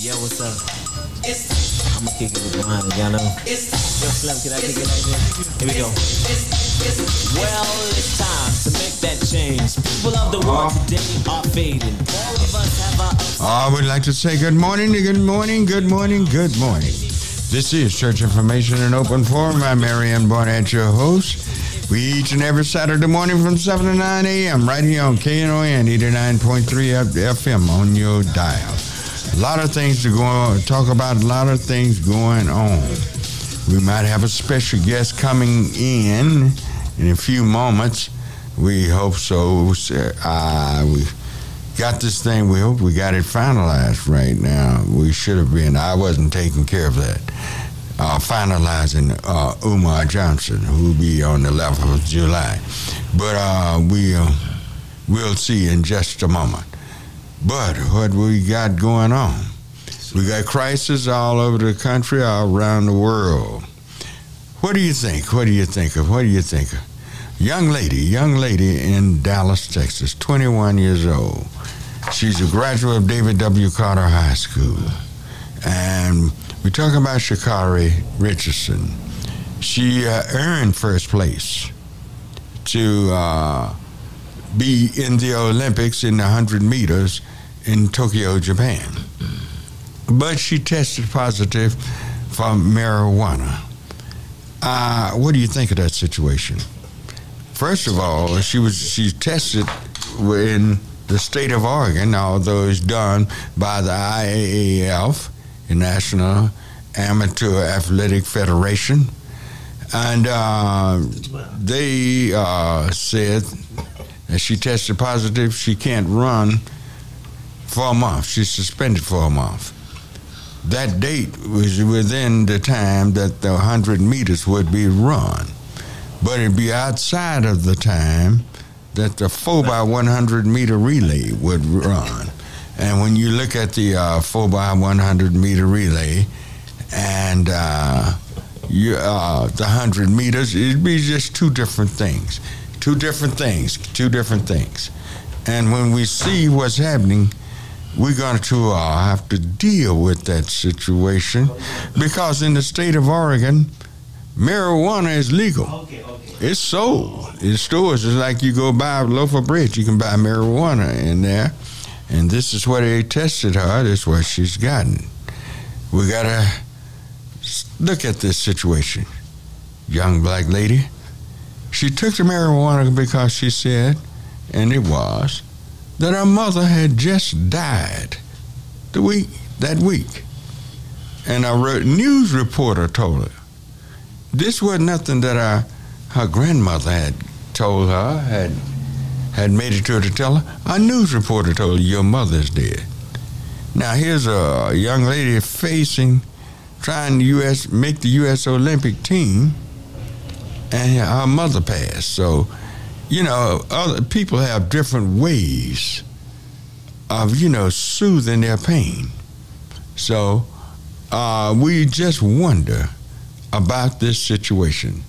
Yo, what's up? I'm gonna kick it with behind it, y'all know. Yo, Slim, can I kick it like this? Here we go. Well, it's time to make that change. People of the world oh. today are fading. All of us have our oh, I would like to say good morning, good morning, good morning, good morning. This is Church Information and Open Forum. I'm Marianne Barnett, your host. We each and every Saturday morning from 7 to 9 a.m. right here on KNON 89.3 FM on your dial. Lot of things to go on, talk about, a lot of things going on. We might have a special guest coming in in a few moments. We hope so. Uh, we got this thing. We hope we got it finalized right now. We should have been. I wasn't taking care of that. Uh, finalizing uh, Umar Johnson, who will be on the 11th of July. But uh, we, we'll see in just a moment. But what we got going on? We got crisis all over the country, all around the world. What do you think? What do you think of? What do you think of? Young lady, young lady in Dallas, Texas, 21 years old. She's a graduate of David W. Carter High School. And we're talking about Sha'Carri Richardson. She uh, earned first place to uh, be in the Olympics in the 100 meters in Tokyo, Japan. But she tested positive for marijuana. Uh, what do you think of that situation? First of all, she was she tested in the state of Oregon, although it's done by the IAAF, the National Amateur Athletic Federation, and uh, they uh, said that she tested positive. She can't run for a month. She's suspended for a month. That date was within the time that the 100 meters would be run, but it'd be outside of the time that the 4 by 100 meter relay would run. And when you look at the uh, 4 by 100 meter relay and uh, you, uh, the 100 meters, it'd be just two different things. Two different things, two different things. And when we see what's happening, we're going to uh, have to deal with that situation because in the state of Oregon, marijuana is legal. It's sold. in stores. It's like you go buy a loaf of bread, you can buy marijuana in there. And this is what they tested her. This is what she's gotten. We got to look at this situation. Young black lady. She took the marijuana because she said, and it was, that her mother had just died the week that week. And a news reporter told her. This was nothing that her, her grandmother had told her, had had made it to her to tell her. A news reporter told her, Your mother's dead. Now here's a young lady facing trying to US make the US Olympic team and her mother passed. So you know, other people have different ways of, you know, soothing their pain. So uh, we just wonder about this situation.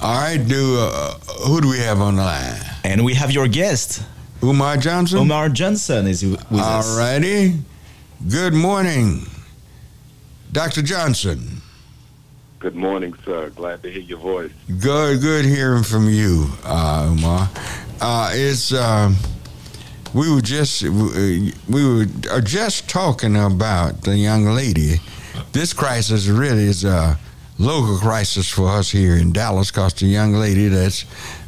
All right, do uh, who do we have on the line? And we have your guest, Umar Johnson. Umar Johnson is with All us. All righty. Good morning, Dr. Johnson. Good morning, sir. Glad to hear your voice. Good, good hearing from you, uh, Umar. Uh, it's uh, we were just we were just talking about the young lady. This crisis really is a local crisis for us here in Dallas, because the young lady that's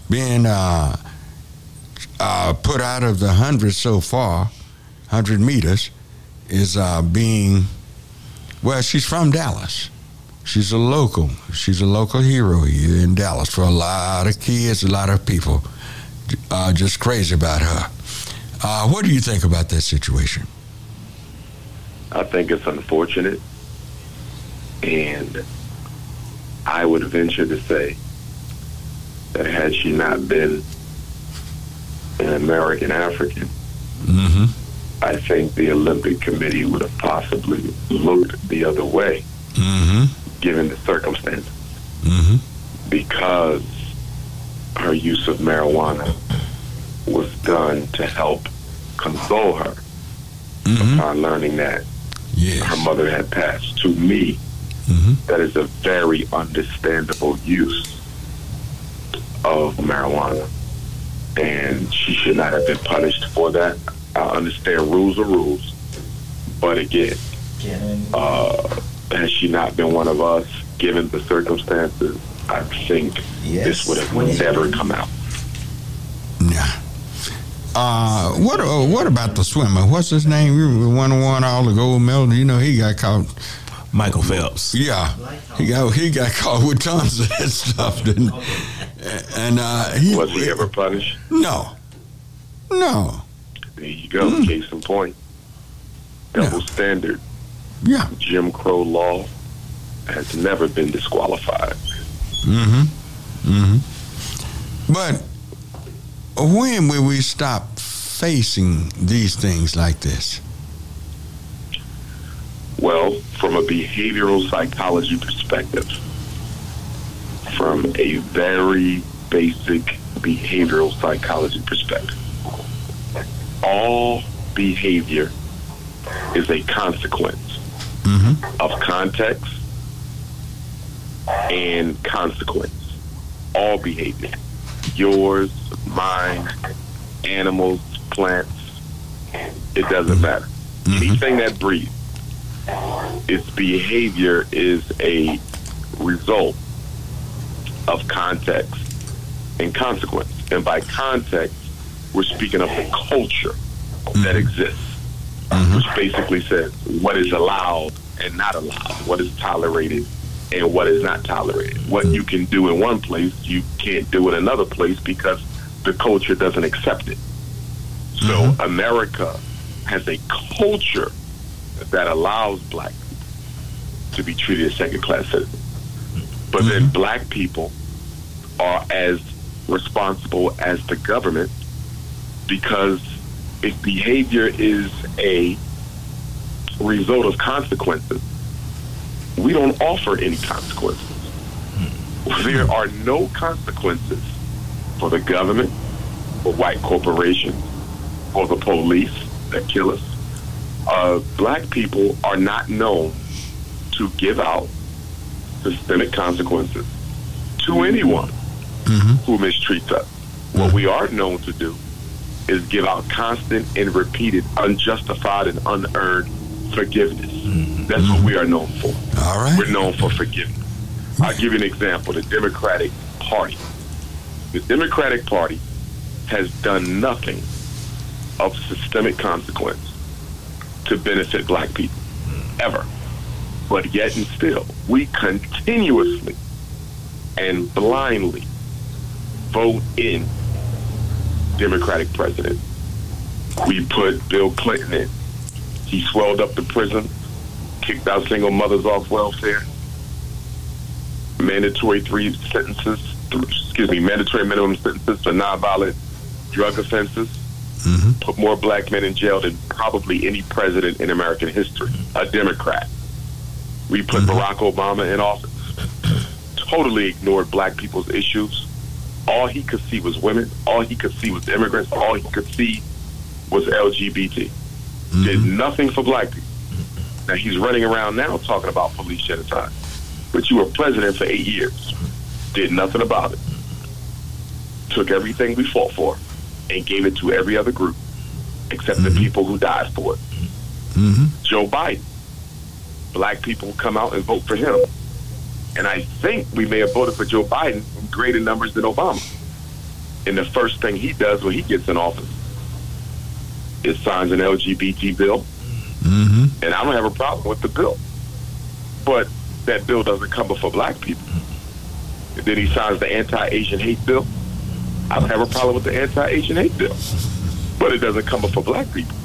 been uh, uh, put out of the hundred so far, hundred meters, is uh, being well. She's from Dallas she's a local. She's a local hero here in Dallas for a lot of kids, a lot of people. Uh, just crazy about her. Uh, what do you think about that situation? I think it's unfortunate, and I would venture to say that had she not been an American African, mm-hmm. I think the Olympic Committee would have possibly looked the other way. Mm-hmm given the circumstances, mm-hmm. because her use of marijuana was done to help console her mm-hmm. upon learning that Yes. her mother had passed. To me, Mhm. that is a very understandable use of marijuana. And she should not have been punished for that. I understand rules are rules. But again, uh, has she not been one of us, given the circumstances, I think this would have never come out. Yeah. Uh, what uh, what about the swimmer? What's his name? The one who won all the gold medals. You know, he got caught. Michael Phelps. Yeah, he got he got caught with tons of that stuff, didn't? he? And uh, he Was he ever punished? no, no. There you go. Mm. Case in point. Double standard. Yeah. Jim Crow law has never been disqualified. Mm-hmm. Mm-hmm. But when will we stop facing these things like this? Well, from a behavioral psychology perspective, from a very basic behavioral psychology perspective, all behavior is a consequence Mm-hmm. of context and consequence. All behavior. Yours, mine, animals, plants, it doesn't mm-hmm. matter. Mm-hmm. Anything that breathes, its behavior is a result of context and consequence. And by context, we're speaking of the culture that mm-hmm. exists Mm-hmm. which basically says what is allowed and not allowed, what is tolerated and what is not tolerated. What mm-hmm. you can do in one place, you can't do in another place because the culture doesn't accept it. So mm-hmm. America has a culture that allows black people to be treated as second class citizens. But then black people are as responsible as the government because if behavior is a result of consequences, we don't offer any consequences. Hmm. There are no consequences for the government, for white corporations, for the police that kill us. Uh, black people are not known to give out systemic consequences to hmm. anyone hmm. who mistreats us. What we are known to do is give out constant and repeated, unjustified and unearned forgiveness. Mm-hmm. That's what we are known for. All right. We're known for forgiveness. I'll give you an example the Democratic Party. The Democratic Party has done nothing of systemic consequence to benefit black people, ever. But yet and still, we continuously and blindly vote in Democratic president. We put Bill Clinton in. He swelled up the prison, kicked out single mothers off welfare, mandatory three sentences, excuse me, mandatory minimum sentences for nonviolent drug offenses, mm-hmm. put more black men in jail than probably any president in American history, a Democrat. We put mm-hmm. Barack Obama in office, totally ignored black people's issues. All he could see was women. All he could see was immigrants. All he could see was LGBT. Mm-hmm. Did nothing for black people. Now he's running around now talking about police genocide. But you were president for eight years. Did nothing about it. Took everything we fought for and gave it to every other group except the mm-hmm. people who died for it. Mm-hmm. Joe Biden. Black people come out and vote for him. And I think we may have voted for Joe Biden in greater numbers than Obama. And the first thing he does when he gets in office is signs an LGBT bill. Mm-hmm. And I don't have a problem with the bill. But that bill doesn't come before black people. And then he signs the anti-Asian hate bill. I don't have a problem with the anti-Asian hate bill. But it doesn't come before black people.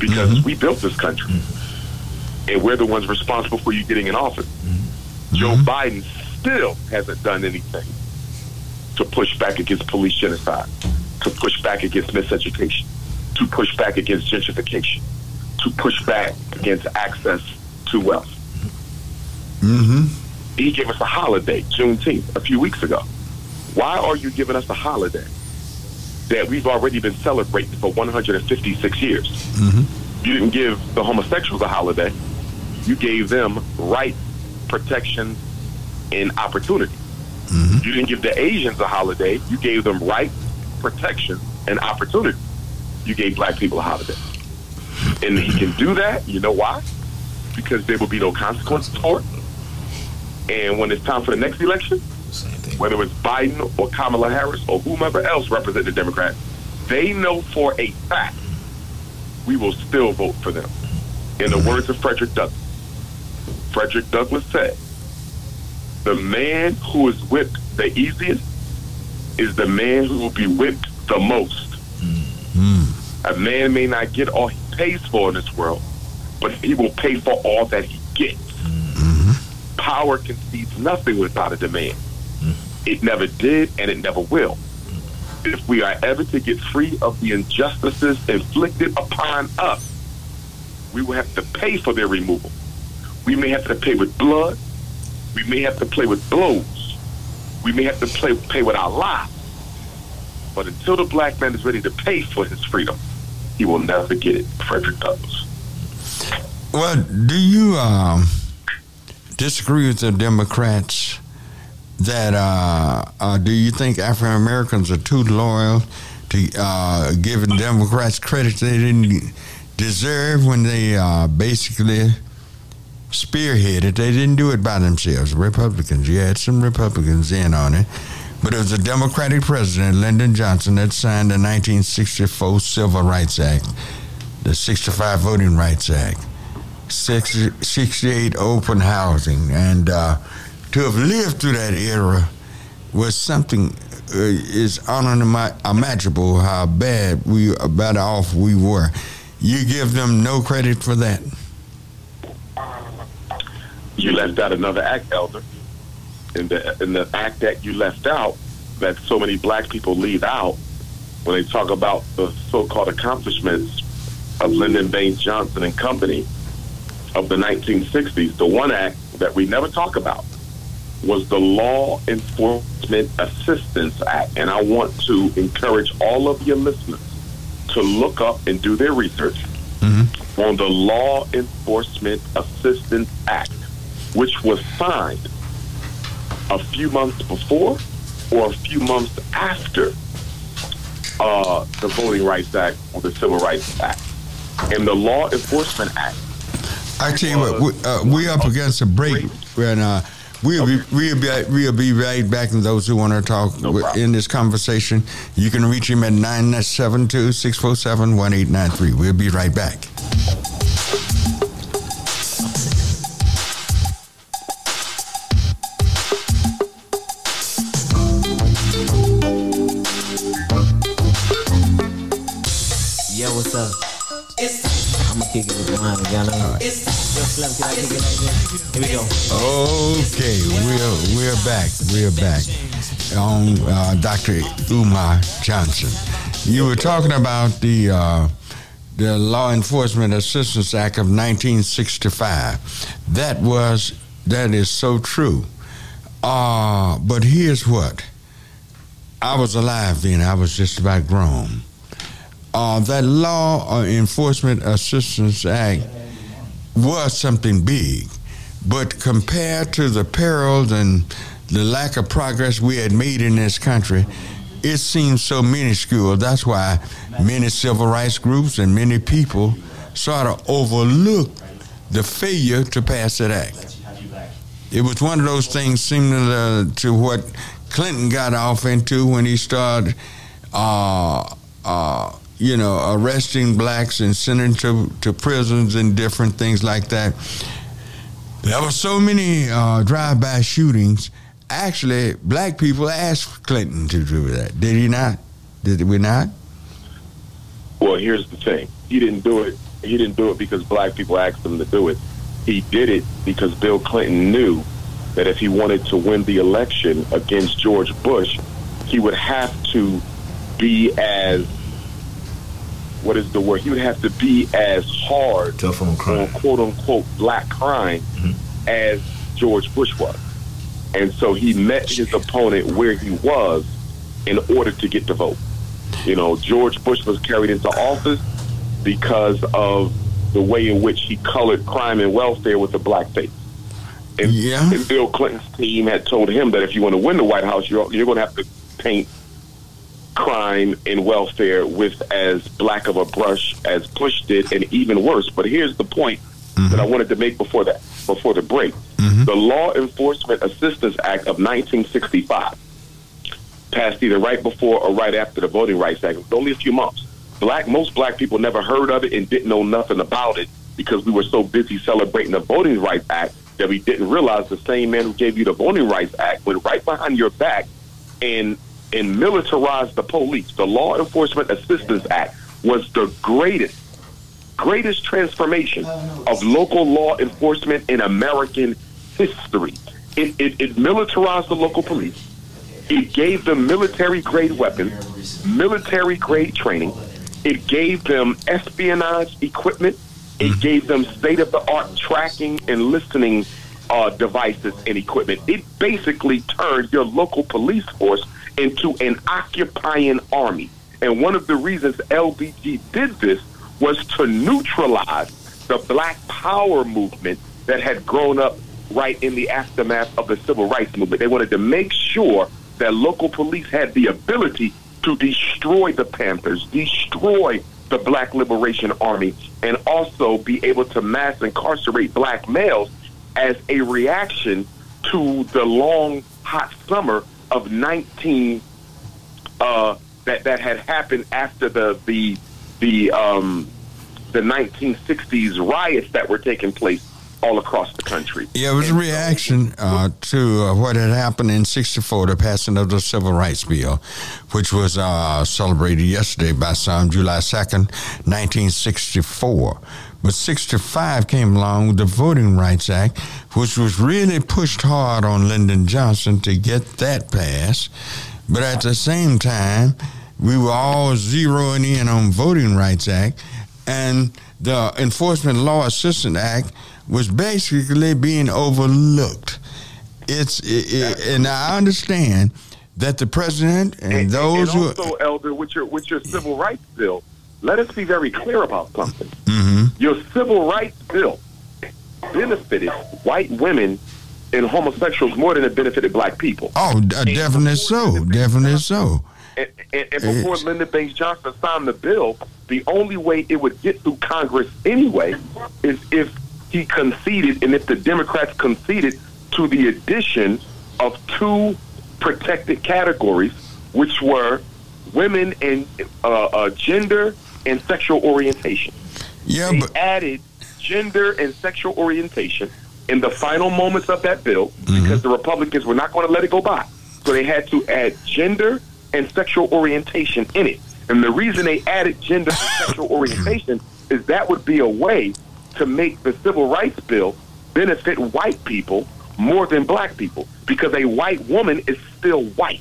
Because we built this country. And we're the ones responsible for you getting in office. Joe Biden still hasn't done anything to push back against police genocide, to push back against miseducation, to push back against gentrification, to push back against access to wealth. Mm-hmm. He gave us a holiday, Juneteenth, a few weeks ago. Why are you giving us a holiday that we've already been celebrating for 156 years? Mm-hmm. You didn't give the homosexuals a holiday. You gave them rights, protection, and opportunity. Mm-hmm. You didn't give the Asians a holiday. You gave them rights, protection, and opportunity. You gave black people a holiday. And he can do that. You know why? Because there will be no consequences for it. And when it's time for the next election, whether it's Biden or Kamala Harris or whomever else represents the Democrats, they know for a fact we will still vote for them. In the words of Frederick Douglass, Frederick Douglass said, the man who is whipped the easiest is the man who will be whipped the most. Mm-hmm. A man may not get all he pays for in this world, but he will pay for all that he gets. Mm-hmm. Power concedes nothing without a demand. Mm-hmm. It never did, and it never will. If we are ever to get free of the injustices inflicted upon us, we will have to pay for their removal. We may have to pay with blood. We may have to play with blows. We may have to play, pay with our lives. But until the black man is ready to pay for his freedom, he will never get it. Frederick Douglass. Well, do you um, disagree with the Democrats that uh, uh, do you think African Americans are too loyal to uh, giving Democrats credit they didn't deserve when they uh, basically spearheaded? They didn't do it by themselves. Republicans, you had some Republicans in on it, but it was the Democratic president, Lyndon Johnson, that signed the 1964 Civil Rights Act, the 65 Voting Rights Act. 60, 68 open housing and uh, to have lived through that era was something uh, is unimaginable how bad we bad off we were you give them no credit for that You left out another act, Elder. In the in the act that you left out, that so many black people leave out when they talk about the so-called accomplishments of Lyndon Baines Johnson and Company of the 1960s. The one act that we never talk about was the Law Enforcement Assistance Act. And I want to encourage all of your listeners to look up and do their research mm-hmm. on the Law Enforcement Assistance Act, which was signed a few months before or a few months after uh, the Voting Rights Act or the Civil Rights Act. And the Law Enforcement Act I tell you what, we, uh, we up against a break, and uh, we'll be we'll be we'll be right back. And those who want to talk No in this conversation, you can reach him at 972-647-1893. We'll be right back. Kick it with mine, y'all know. Yo, Slim, can I kick it? Here we go. Okay, we're we're back. We're back on uh, Dr. Umar Johnson. You were talking about the uh, the Law Enforcement Assistance Act of 1965. That was that is so true. Uh, but here's what. I was alive then. I was just about grown. Uh, that Law Enforcement Assistance Act was something big, but compared to the perils and the lack of progress we had made in this country, it seems so minuscule. That's why many civil rights groups and many people sort of overlook the failure to pass that act. It was one of those things similar to what Clinton got off into when he started, uh, uh, you know, arresting blacks and sending to, to prisons and different things like that. There were so many uh, drive-by shootings. Actually, black people asked Clinton to do that. Did he not? Did we not? Well, here's the thing. He didn't do it. He didn't do it because black people asked him to do it. He did it because Bill Clinton knew that if he wanted to win the election against George Bush, he would have to be as what is the word? He would have to be as hard Tough on crime. on quote unquote black crime mm-hmm. as George Bush was. And so he met his opponent where he was in order to get the vote. You know, George Bush was carried into office because of the way in which he colored crime and welfare with a black face. And, Yeah. and Bill Clinton's team had told him that if you want to win the White House, you're, you're going to have to paint crime and welfare with as black of a brush as Bush did, and even worse. But here's the point that I mm-hmm. wanted to make before that before the break. Mm-hmm. The Law Enforcement Assistance Act of 1965 passed either right before or right after the Voting Rights Act. It was only a few months. Black most black people never heard of it and didn't know nothing about it because we were so busy celebrating the Voting Rights Act that we didn't realize the same man who gave you the Voting Rights Act went right behind your back and and militarized the police. The Law Enforcement Assistance Act was the greatest greatest transformation of local law enforcement in American history. It, it, it militarized the local police. It gave them military grade weapons, military grade training. It gave them espionage equipment. It gave them state of the art tracking and listening uh, devices and equipment. It basically turned your local police force into an occupying army. And one of the reasons LBJ did this was to neutralize the black power movement that had grown up right in the aftermath of the civil rights movement. They wanted to make sure that local police had the ability to destroy the Panthers, destroy the Black Liberation Army, and also be able to mass incarcerate black males as a reaction to the long, hot summer of 19 uh, that that had happened after the the the um, the 1960s riots that were taking place all across the country. Yeah, it was a reaction uh, to uh, what had happened in '64, the passing of the Civil Rights Bill, which was uh, celebrated yesterday by some, July 2nd, 1964. But 65 came along with the Voting Rights Act, which was really pushed hard on Lyndon Johnson to get that passed. But at the same time, we were all zeroing in on Voting Rights Act, and the Enforcement Law Assistance Act was basically being overlooked. It's it, it, and I understand that the president and, And, those and who also, Elder, with your with your civil rights bill, let us be very clear about something. Mhm. Your civil rights bill benefited white women and homosexuals more than it benefited black people. oh uh, definitely so definitely so And, and, and before It's- Lyndon Baines Johnson signed the bill, the only way it would get through Congress anyway is if he conceded and if the Democrats conceded to the addition of two protected categories, which were women and uh, uh, gender and sexual orientation. yeah They but added gender and sexual orientation in the final moments of that bill because the Republicans were not going to let it go by. So they had to add gender and sexual orientation in it. And the reason they added gender and sexual orientation is that would be a way to make the civil rights bill benefit white people more than black people because a white woman is still white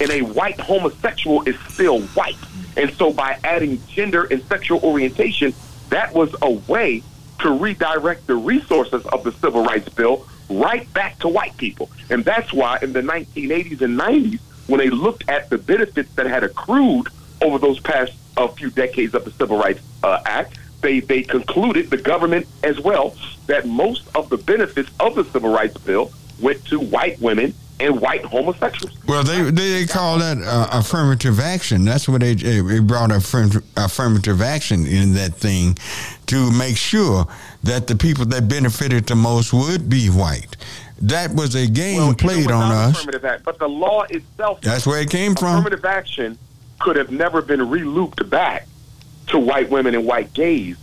and a white homosexual is still white. And so by adding gender and sexual orientation, that was a way to redirect the resources of the civil rights bill right back to white people. And that's why in the 1980s and 90s, when they looked at the benefits that had accrued over those past uh, few decades of the Civil Rights uh, Act, they, they concluded, the government as well, that most of the benefits of the Civil Rights Bill went to white women and white homosexuals. well they they, they call that uh, affirmative action. That's what they, they brought affirm- affirmative action in that thing to make sure that the people that benefited the most would be white. That was a game Well, played on us. Affirmative act, but the law itself, that's where it came from. affirmative action could have never been re-looped back to white women and white gays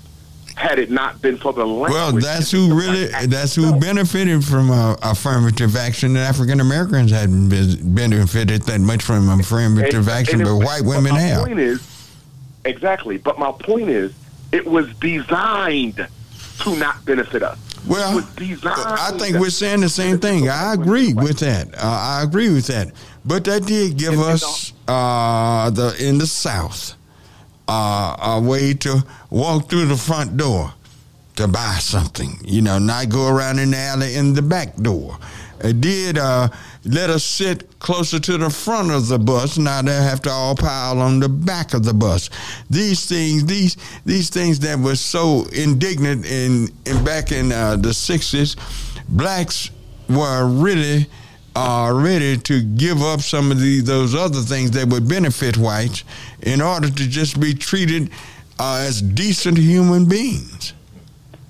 had it not been for the language. Well, that's who really that's who benefited from uh, affirmative action. The African Americans hadn't been- benefited that much from affirmative And- action, and but it- white women have. Point is, exactly. But my point is, it was designed to not benefit us. Well, it was designed. I think we're saying the same thing. I agree with that. Uh, I agree with that. But that did give us uh, the in the South uh, a way to walk through the front door to buy something. You know, not go around in the alley in the back door. uh, did uh, let us sit closer to the front of the bus. Now they have to all pile on the back of the bus. These things, these these things that were so indignant in, in back in uh, the '60s, blacks were really are ready to give up some of the, those other things that would benefit whites in order to just be treated uh, as decent human beings.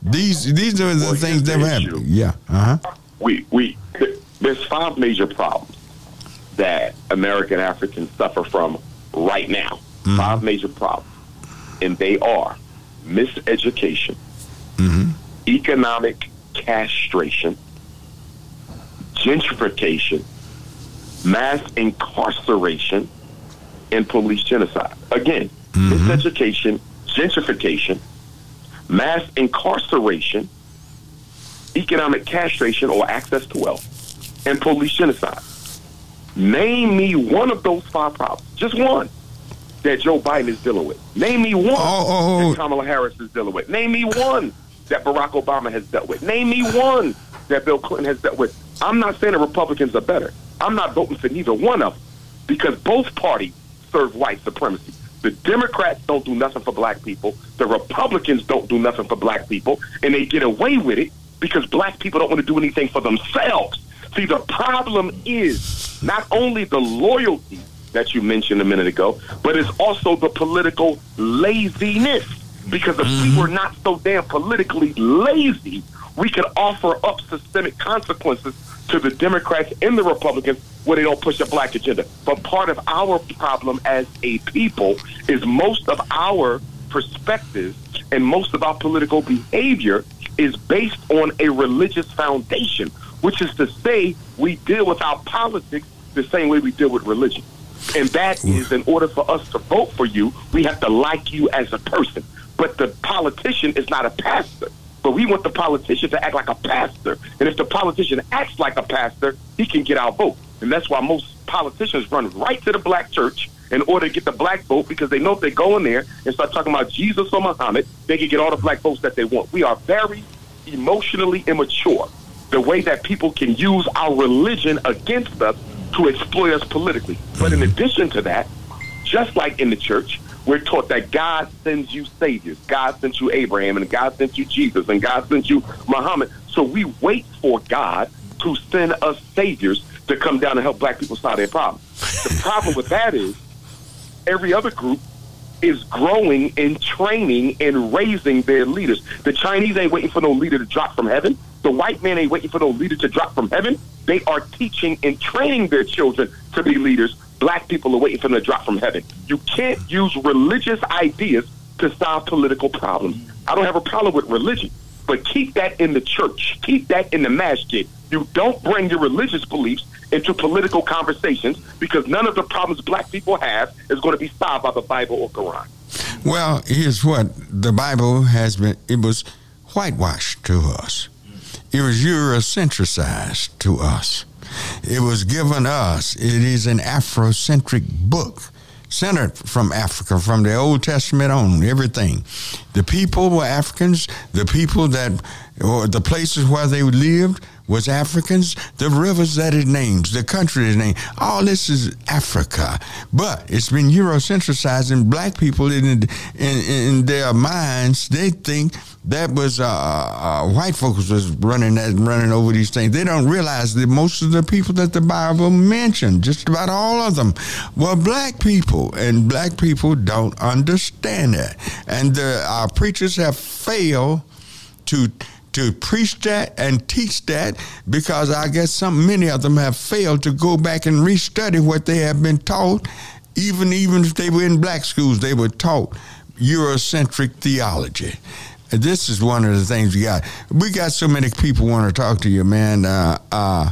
These these are the well, things that happen. Yeah. Uh huh. We we there's five major problems that American Africans suffer from right now. Mm-hmm. Five major problems, and they are miseducation, mm-hmm. economic castration, gentrification, mass incarceration, and police genocide. Again, mm-hmm. miseducation, gentrification, mass incarceration, economic castration or access to wealth, and police genocide. Name me one of those five problems, just one, that Joe Biden is dealing with. Name me one oh, oh, oh. that Kamala Harris is dealing with. Name me one that Barack Obama has dealt with. Name me one that Bill Clinton has dealt with. I'm not saying the Republicans are better. I'm not voting for neither one of them because both parties serve white supremacy. The Democrats don't do nothing for black people. The Republicans don't do nothing for black people. And they get away with it because black people don't want to do anything for themselves. See, the problem is not only the loyalty that you mentioned a minute ago, but it's also the political laziness. Because if mm-hmm. we were not so damn politically lazy, we could offer up systemic consequences to the Democrats and the Republicans where they don't push a black agenda. But part of our problem as a people is most of our perspectives and most of our political behavior is based on a religious foundation, which is to say we deal with our politics the same way we deal with religion. And that is in order for us to vote for you, we have to like you as a person. But the politician is not a pastor. But we want the politician to act like a pastor. And if the politician acts like a pastor, he can get our vote. And that's why most politicians run right to the black church in order to get the black vote because they know if they go in there and start talking about Jesus or Muhammad, they can get all the black votes that they want. We are very emotionally immature. The way that people can use our religion against us to exploit us politically. But in addition to that, just like in the church, we're taught that God sends you saviors. God sent you Abraham, and God sent you Jesus, and God sent you Muhammad. So we wait for God to send us saviors to come down and help black people solve their problems. The problem with that is every other group is growing and training and raising their leaders. The Chinese ain't waiting for no leader to drop from heaven. The white man ain't waiting for no leader to drop from heaven. They are teaching and training their children to be leaders black people are waiting for them to drop from heaven. You can't use religious ideas to solve political problems. I don't have a problem with religion, but keep that in the church. Keep that in the masjid. You don't bring your religious beliefs into political conversations because none of the problems black people have is going to be solved by the Bible or Quran. Well, here's what the Bible has been, it was whitewashed to us. It was Eurocentricized to us. It was given us. It is an Afrocentric book centered from Africa, from the Old Testament on, everything. The people were Africans. The people that, or the places where they lived was Africans. The rivers that it names, the country it named, all this is Africa. But it's been Eurocentricized, and black people in, in, in their minds, they think that was uh, uh, white folks was running that running over these things. They don't realize that most of the people that the Bible mentioned, just about all of them, were black people, and black people don't understand that. And the, our preachers have failed to to preach that and teach that because I guess some many of them have failed to go back and restudy what they have been taught. Even even if they were in black schools, they were taught Eurocentric theology. This is one of the things we got. We got so many people want to talk to you, man. Uh, uh,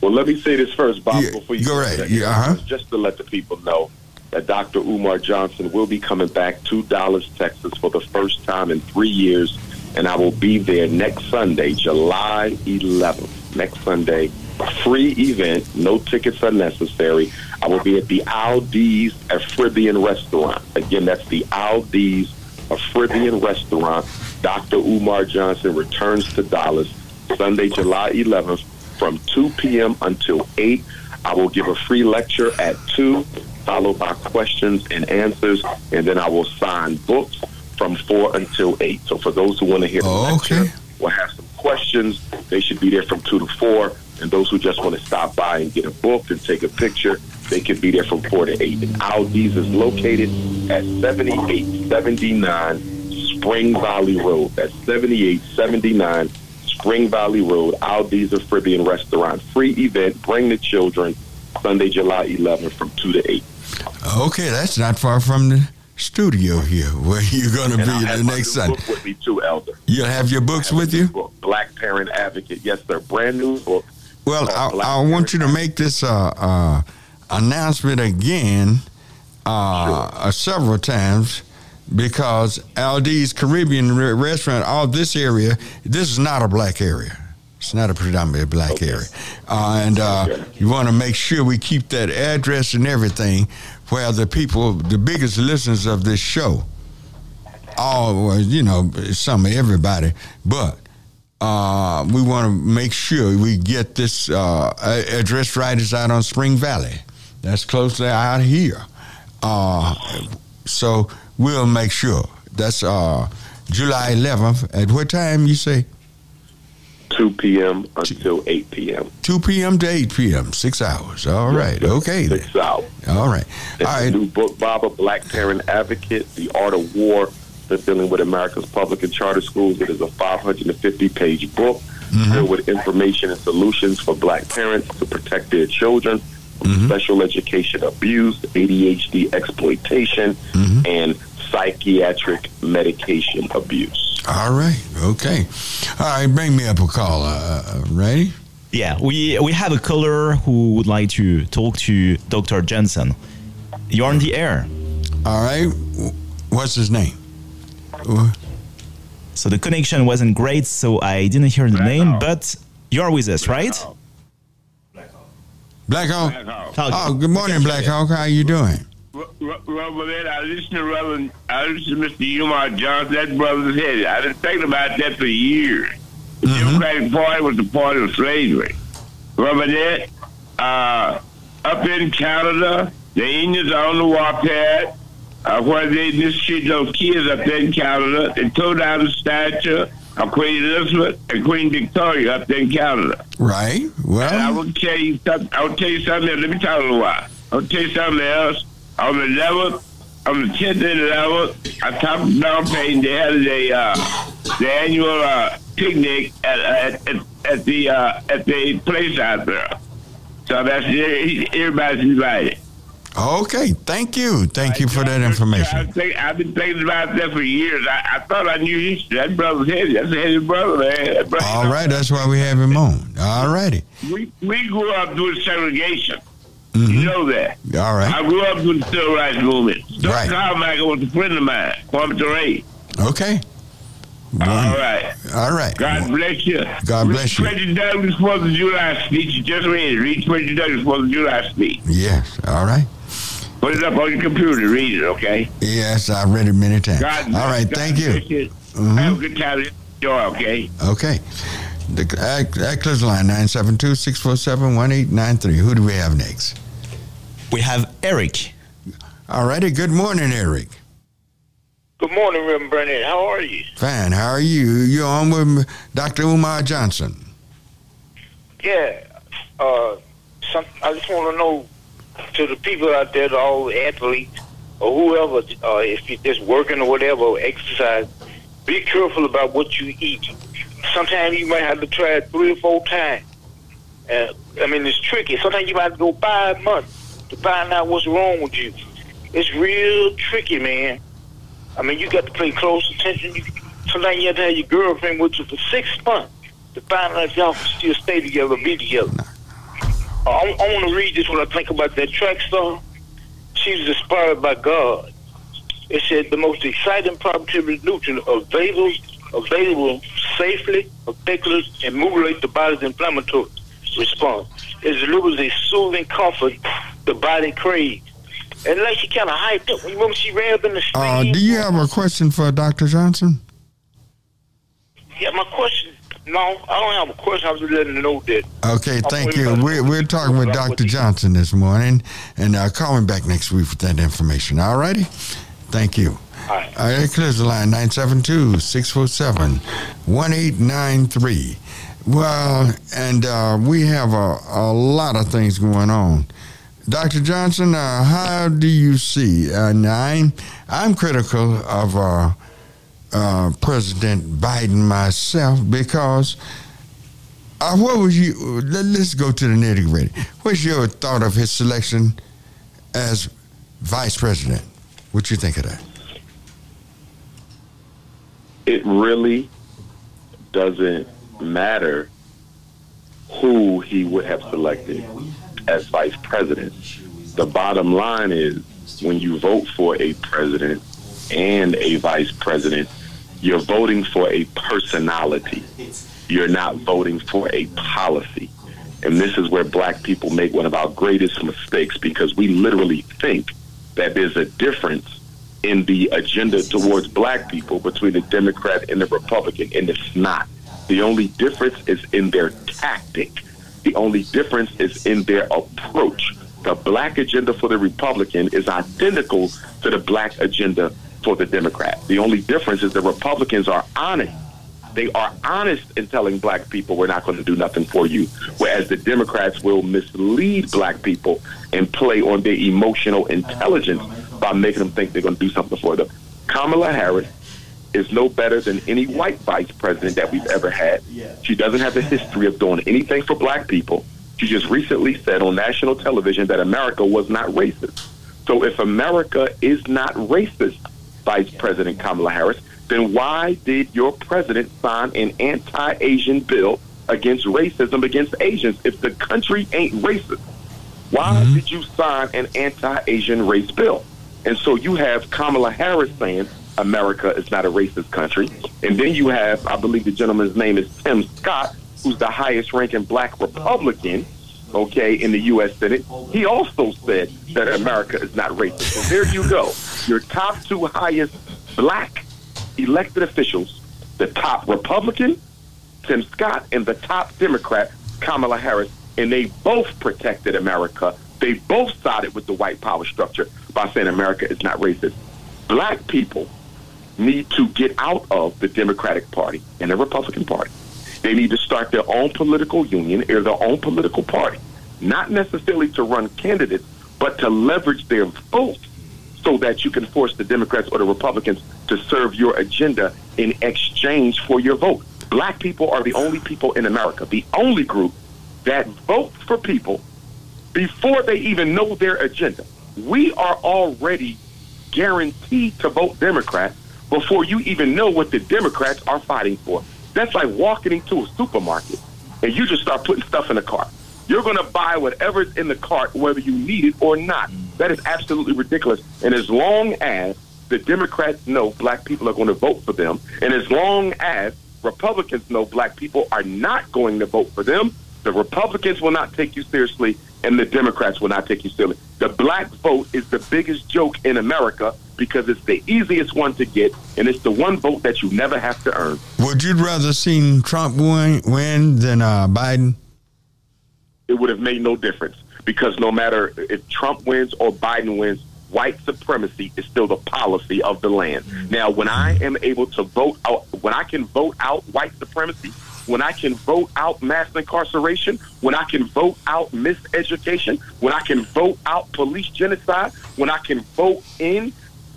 well, let me say this first, Bob, yeah, before you go right. Yeah, uh-huh. Just to let the people know that Dr. Umar Johnson will be coming back to Dallas, Texas for the first time in three years, and I will be there next Sunday, July 11th. Next Sunday, free event, no tickets are necessary. I will be at the Aldi's Afribian Restaurant. Again, that's the Aldi's Afribian Restaurant Dr. Umar Johnson returns to Dallas Sunday, July 11th from 2 p.m. until 8. I will give a free lecture at 2, followed by questions and answers, and then I will sign books from 4 until 8. So for those who want to hear the Oh, lecture, okay. we'll have some questions. They should be there from 2 to 4. And those who just want to stop by and get a book and take a picture, they can be there from 4 to 8. And Aldi's is located at 7879 Spring Valley Road. That's 7879 Spring Valley Road, Aldi's a Caribbean restaurant. Free event. Bring the children. Sunday, July 11th from 2 to 8. Okay, that's not far from the studio here where you're going to be have the next Sunday. book with me too, Elder. You'll have your books with you? Book, Black Parent Advocate. Yes, sir. Brand new book. Well, I, I want you to make this uh, uh, announcement again uh, uh, several times because Aldi's Caribbean restaurant, all this area, this is not a black area. It's not a predominantly black Okay. area. Uh, and uh, you want to make sure we keep that address and everything where the people, the biggest listeners of this show, all, you know, some, everybody, but uh, we want to make sure we get this uh, address right. It's out on Spring Valley. That's close to out here. Uh, so we'll make sure. That's uh, July 11th. At what time you say? 2 p.m. until 8 p.m. 2 p.m. to 8 p.m. Six hours. All right. Okay. Then. Six hours. All right. All a right. new book, Baba, Black Parent Advocate, The Art of War, that's dealing with America's public and charter schools. It is a 550-page book Mm-hmm. filled with information and solutions for black parents to protect their children from Mm-hmm. special education abuse, ADHD exploitation, Mm-hmm. and psychiatric medication abuse. All right. Okay. All right. Bring me up a call. Uh, ready? Yeah, we we have a caller who would like to talk to Dr. Jensen. You're on the air. All right. What's his name? Uh, So the connection wasn't great, so I didn't hear the name, but you're with us, right? Black Hawk. Okay. Oh, good morning, Black Hawk. How you doing? Reverend, I listen to Reverend, I listen to Mr. Umar Johnson. That brother's head. I've been thinking about that for years. The Democratic Party was the party of slavery. Reverend, uh, up in Canada, the Indians are on the warpath. Uh, where they mistreat those kids up there in Canada. They tore down the statue of Queen Elizabeth and Queen Victoria up there in Canada. Right. And I will tell you something. I will tell you something. Else. Let me tell you a while. I'll tell you something else. On the 11th, on the 10th and 11th, I talked to Don Payton. They had a uh, the annual uh, picnic at at, at, at the uh, at the place out there. So that's everybody's invited. okay. Thank you. Thank you for that I information. think, I've been thinking about that for years. I, I thought I knew history. That brother's heavy. That's a heavy brother, man. Brother, All right. That's why we have him on. All righty. We we grew up doing segregation. Mm-hmm. You know that. All right. I grew up with the civil rights movement. Dr. Right. Carmichael was a friend of mine, Kwame Ture. Okay. All right. All right. God bless you. God bless you. President Douglass' Fourth of July speech. You just read it. Read President Douglass' Fourth of July speech. Yes. All right. Put it up on your computer. Read it, okay? Yes, I've read it many times. God All right. God Thank you. you. Have a good mm-hmm. time. Enjoy, okay? Okay. The uh, Eckler's line 972-647-1893. Who do we have next? We have Eric. All righty. Good morning, Eric. Good morning, Reverend Burnett. How are you? Fine. How are you? You're on with Dr. Umar Johnson. Yeah. Uh, some, I just want to know to the people out there, to all the athletes or whoever, uh, if you're just working or whatever, or exercise, be careful about what you eat. Sometimes you might have to try it three or four times. Uh, I mean, it's tricky. Sometimes you might have to go five months to find out what's wrong with you. It's real tricky, man. I mean, you got to pay close attention. You, sometimes you have to have your girlfriend with you for six months to find out if y'all can still stay together, be together. I, I want to read this when I think about that track star. She was inspired by God. It said the most exciting probability nutrient available, available safely, effectively, and modulate the body's inflammatory response. It delivers a soothing comfort the body craves. And like she kind of hyped up. Remember she ran up in the Uh, do you have a question for Dr. Johnson? Yeah, my question, No, I don't have a question. I was just letting you know that. Okay, thank you. We're, we're talking with Dr. Johnson this morning, and uh, call me back next week with that information. All righty? Thank you. All right. All right, clears the line 972 647 1893. Well, and uh, we have a, a lot of things going on. Dr. Johnson, uh, how do you see? Uh, I'm, I'm critical of uh, uh, President Biden myself because uh, what was you? Let, us go to the nitty gritty. What's your thought of his selection as vice president? What you think of that? It really doesn't matter who he would have selected as vice president. The bottom line is when you vote for a president and a vice president, you're voting for a personality. You're not voting for a policy. And this is where black people make one of our greatest mistakes because we literally think that there's a difference in the agenda towards black people between the Democrat and the Republican, and it's not. The only difference is in their tactic. The only difference is in their approach. The black agenda for the Republican is identical to the black agenda for the Democrat. The only difference is the Republicans are honest. They are honest in telling black people we're not going to do nothing for you, whereas the Democrats will mislead black people and play on their emotional intelligence by making them think they're going to do something for them. Kamala Harris is no better than any white vice president that we've ever had. She doesn't have the history of doing anything for black people. She just recently said on national television that America was not racist. So if America is not racist, Vice President Kamala Harris, then why did your president sign an anti-Asian bill against racism against Asians if the country ain't racist? Why mm-hmm. did you sign an anti-Asian race bill? And so you have Kamala Harris saying America is not a racist country. And then you have, I believe the gentleman's name is Tim Scott, who's the highest ranking black Republican, okay, in the U.S. Senate. He also said that America is not racist. So there you go. Your top two highest black elected officials, the top Republican, Tim Scott, and the top Democrat, Kamala Harris, and they both protected America. They both sided with the white power structure by saying America is not racist. Black people need to get out of the Democratic Party and the Republican Party. They need to start their own political union or their own political party, not necessarily to run candidates, but to leverage their vote so that you can force the Democrats or the Republicans to serve your agenda in exchange for your vote. Black people are the only people in America, the only group that vote for people before they even know their agenda. We are already guaranteed to vote Democrat before you even know what the Democrats are fighting for. That's like walking into a supermarket and you just start putting stuff in the cart. You're going to buy whatever's in the cart, whether you need it or not. That is absolutely ridiculous. And as long as the Democrats know black people are going to vote for them, and as long as Republicans know black people are not going to vote for them, the Republicans will not take you seriously, and the Democrats will not take you seriously. The black vote is the biggest joke in America because it's the easiest one to get, and it's the one vote that you never have to earn. Would you rather seen Trump win, win than uh, Biden? It would have made no difference because no matter if Trump wins or Biden wins, white supremacy is still the policy of the land. Now, when I am able to vote out, when I can vote out white supremacy, when I can vote out mass incarceration, when I can vote out miseducation, when I can vote out police genocide, when I can vote in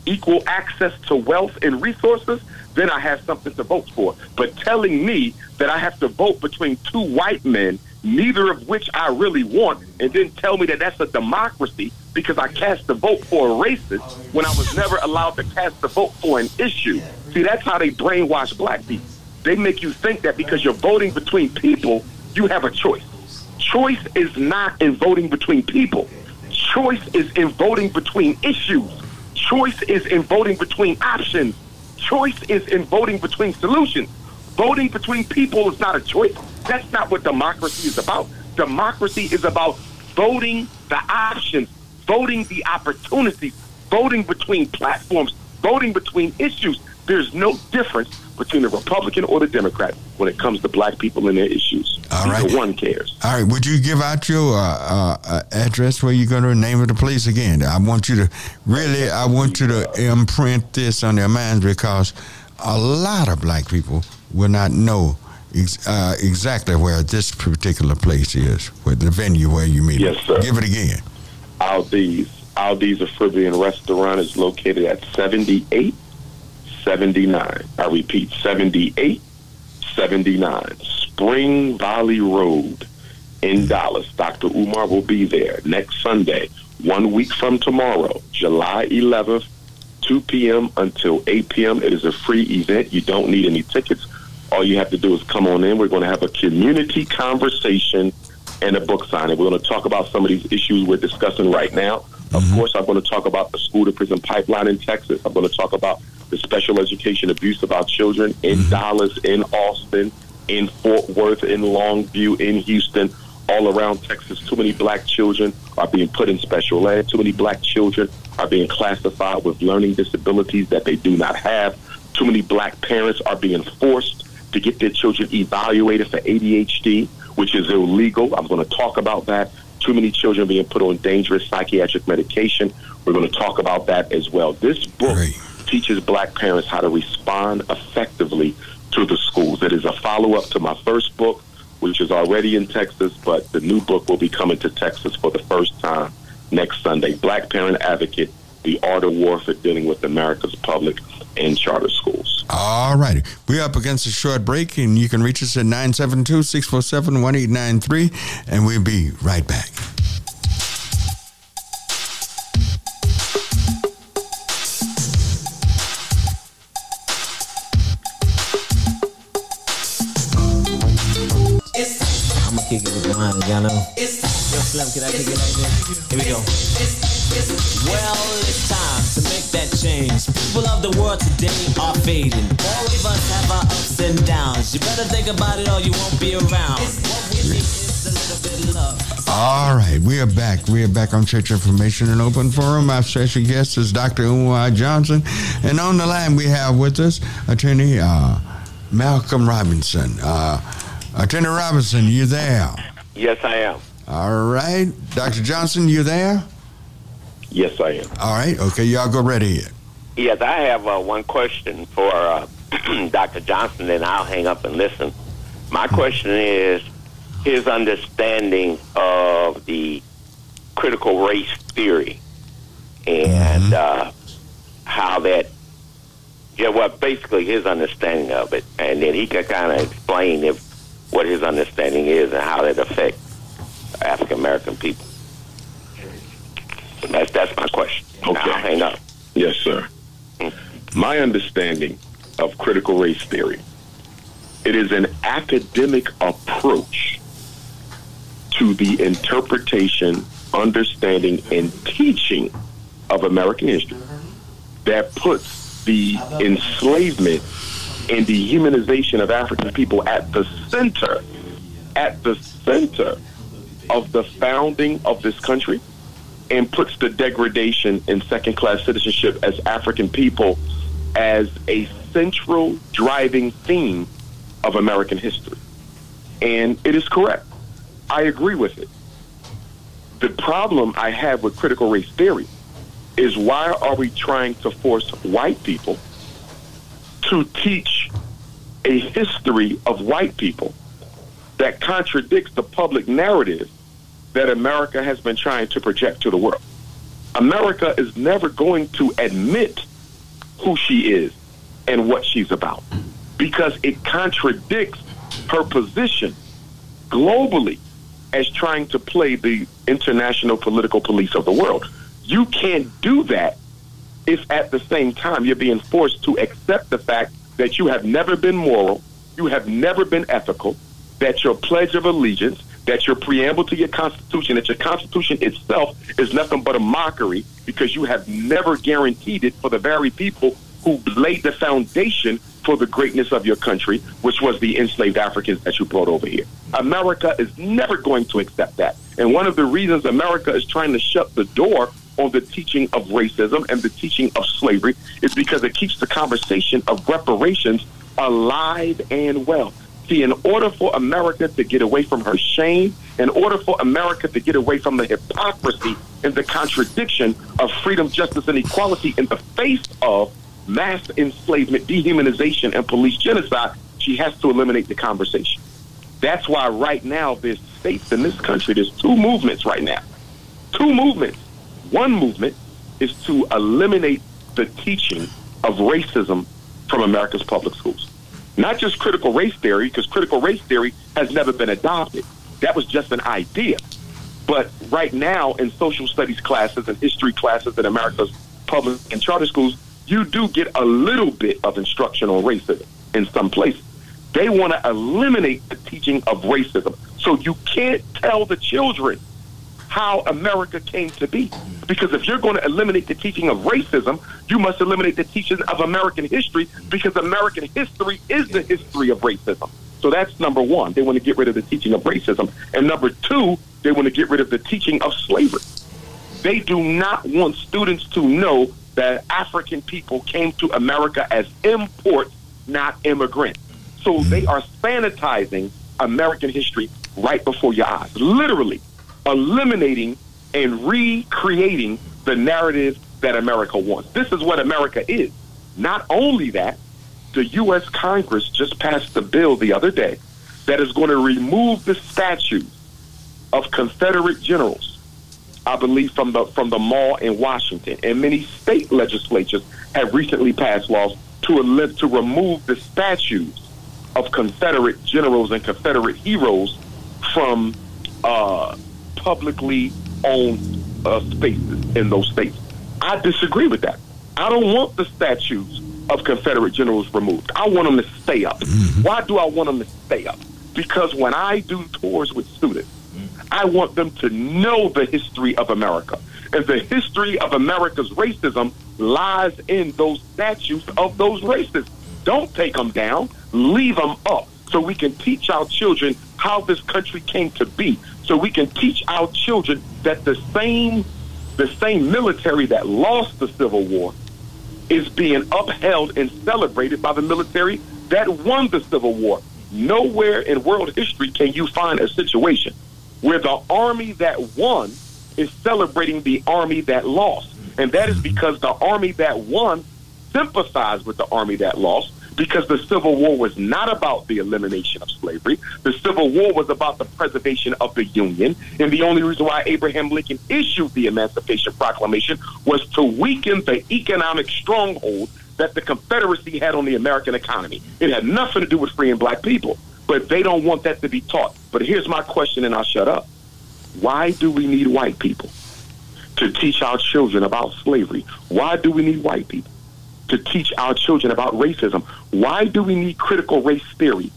equal access to wealth and resources, then I have something to vote for. But telling me that I have to vote between two white men neither of which I really want, and then tell me that that's a democracy because I cast the vote for a racist when I was never allowed to cast the vote for an issue. See, that's how they brainwash black people. They make you think that because you're voting between people, you have a choice. Choice is not in voting between people. Choice is in voting between issues. Choice is in voting between options. Choice is in voting between solutions. Voting between people is not a choice. That's not what democracy is about. Democracy is about voting the options, voting the opportunities, voting between platforms, voting between issues. There's no difference between the Republican or the Democrat when it comes to black people and their issues. All Neither right. one cares. All right, would you give out your uh, uh, uh, address where you're going to name of the place again? I want you to really, I want you to imprint this on their minds because a lot of black people will not know ex- uh, exactly where this particular place is, where the venue where you meet. Yes, sir. Give it again. Aldi's. Aldi's Caribbean Restaurant is located at 7879. I repeat, 7879 Spring Valley Road in Dallas. Dr. Umar will be there next Sunday, one week from tomorrow, July 11th, 2 p.m. until 8 p.m. It is a free event. You don't need any tickets. All you have to do is come on in. We're going to have a community conversation and a book signing. We're going to talk about some of these issues we're discussing right now. Of mm-hmm. course, I'm going to talk about the school to prison pipeline in Texas. I'm going to talk about the special education abuse of our children in mm-hmm. Dallas, in Austin, in Fort Worth, in Longview, in Houston, all around Texas. Too many black children are being put in special ed. Too many black children are being classified with learning disabilities that they do not have. Too many black parents are being forced to get their children evaluated for ADHD, which is illegal. I'm going to talk about that. Too many children being put on dangerous psychiatric medication. We're going to talk about that as well. This book Great. teaches black parents how to respond effectively to the schools. It is a follow up to my first book, which is already in Texas, but the new book will be coming to Texas for the first time next Sunday. Black Parent Advocate The Art of Warfare Dealing with America's Public and Charter Schools. All righty. We're up against a short break, and you can reach us at 972 647 1893, and we'll be right back. I'ma kick it with mine, y'all know. Yo, Slim, can I kick it like this? Here we go. Well, it's time to make that change. People of the world today are fading. All of us have our ups and downs. You better think about it or you won't be around. What we need is a little bit of love. All right, we are back. We are back on Church Information and Open Forum. Our special guest is Dr. Umar Johnson. And on the line, we have with us Attorney uh, Malcolm Robinson. Uh, Attorney Robinson, you there? Yes, I am. All right. Dr. Johnson, you there? Yes, I am. All right. Okay, y'all go ready. Yes, I have uh, one question for uh, Dr. Johnson, then I'll hang up and listen. My question is his understanding of the critical race theory and uh, how that, yeah, well, basically his understanding of it, and then he can kind of explain if what his understanding is and how that affects African American people. That's that's my question. Okay. I'll hang up. Yes, sir. Mm. My understanding of critical race theory, it is an academic approach to the interpretation, understanding, and teaching of American history that puts the enslavement and dehumanization of African people at the center, at the center of the founding of this country and puts the degradation in second class citizenship as African people as a central driving theme of American history. And it is correct. I agree with it. The problem I have with critical race theory is why are we trying to force white people to teach a history of white people that contradicts the public narrative that America has been trying to project to the world. America is never going to admit who she is and what she's about because it contradicts her position globally as trying to play the international political police of the world. You can't do that if at the same time you're being forced to accept the fact that you have never been moral, you have never been ethical, that your pledge of allegiance, that your preamble to your constitution, that your constitution itself is nothing but a mockery because you have never guaranteed it for the very people who laid the foundation for the greatness of your country, which was the enslaved Africans that you brought over here. America is never going to accept that. And one of the reasons America is trying to shut the door on the teaching of racism and the teaching of slavery is because it keeps the conversation of reparations alive and well. See, in order for America to get away from her shame, in order for America to get away from the hypocrisy and the contradiction of freedom, justice, and equality in the face of mass enslavement, dehumanization, and police genocide, she has to eliminate the conversation. That's why right now there's states in this country, there's two movements right now. Two movements. One movement is to eliminate the teaching of racism from America's public schools. Not just critical race theory, because critical race theory has never been adopted. That was just an idea. But right now, in social studies classes and history classes in America's public and charter schools, you do get a little bit of instruction on racism in some places. They want to eliminate the teaching of racism. So you can't tell the children how America came to be. Because if you're going to eliminate the teaching of racism, you must eliminate the teaching of American history because American history is the history of racism. So that's number one. They want to get rid of the teaching of racism. And number two, they want to get rid of the teaching of slavery. They do not want students to know that African people came to America as imports, not immigrants. So they are sanitizing American history right before your eyes, literally eliminating and recreating the narrative that America wants. This is what America is. Not only that, the U.S. Congress just passed a bill the other day that is going to remove the statues of Confederate generals, I believe, from the from the mall in Washington. And many state legislatures have recently passed laws to to remove the statues of Confederate generals and Confederate heroes from uh, publicly owned uh, spaces in those states. I disagree with that. I don't want the statues of Confederate generals removed. I want them to stay up. Mm-hmm. Why do I want them to stay up? Because when I do tours with students, I want them to know the history of America. And the history of America's racism lies in those statues of those racists. Don't take them down, leave them up so we can teach our children how this country came to be so we can teach our children that the same the same military that lost the Civil War is being upheld and celebrated by the military that won the Civil War. Nowhere in world history can you find a situation where the army that won is celebrating the army that lost. And that is because the army that won sympathized with the army that lost because the Civil War was not about the elimination of slavery. The Civil War was about the preservation of the Union. And the only reason why Abraham Lincoln issued the Emancipation Proclamation was to weaken the economic stronghold that the Confederacy had on the American economy. It had nothing to do with freeing black people, but they don't want that to be taught. But here's my question, and I'll shut up. Why do we need white people to teach our children about slavery? Why do we need white people? To teach our children about racism. Why do we need critical race theory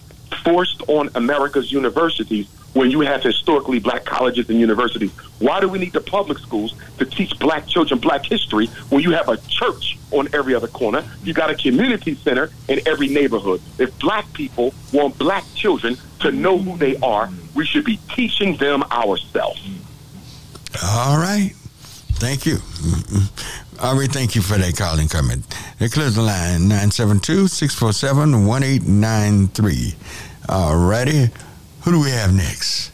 forced on America's universities when you have historically black colleges and universities? Why do we need the public schools to teach black children black history when you have a church on every other corner? You got a community center in every neighborhood. If black people want black children to know who they are, we should be teaching them ourselves. All right. Thank you. All right, thank you for that call and comment. They close the line 972 647 1893. All righty. Who do we have next?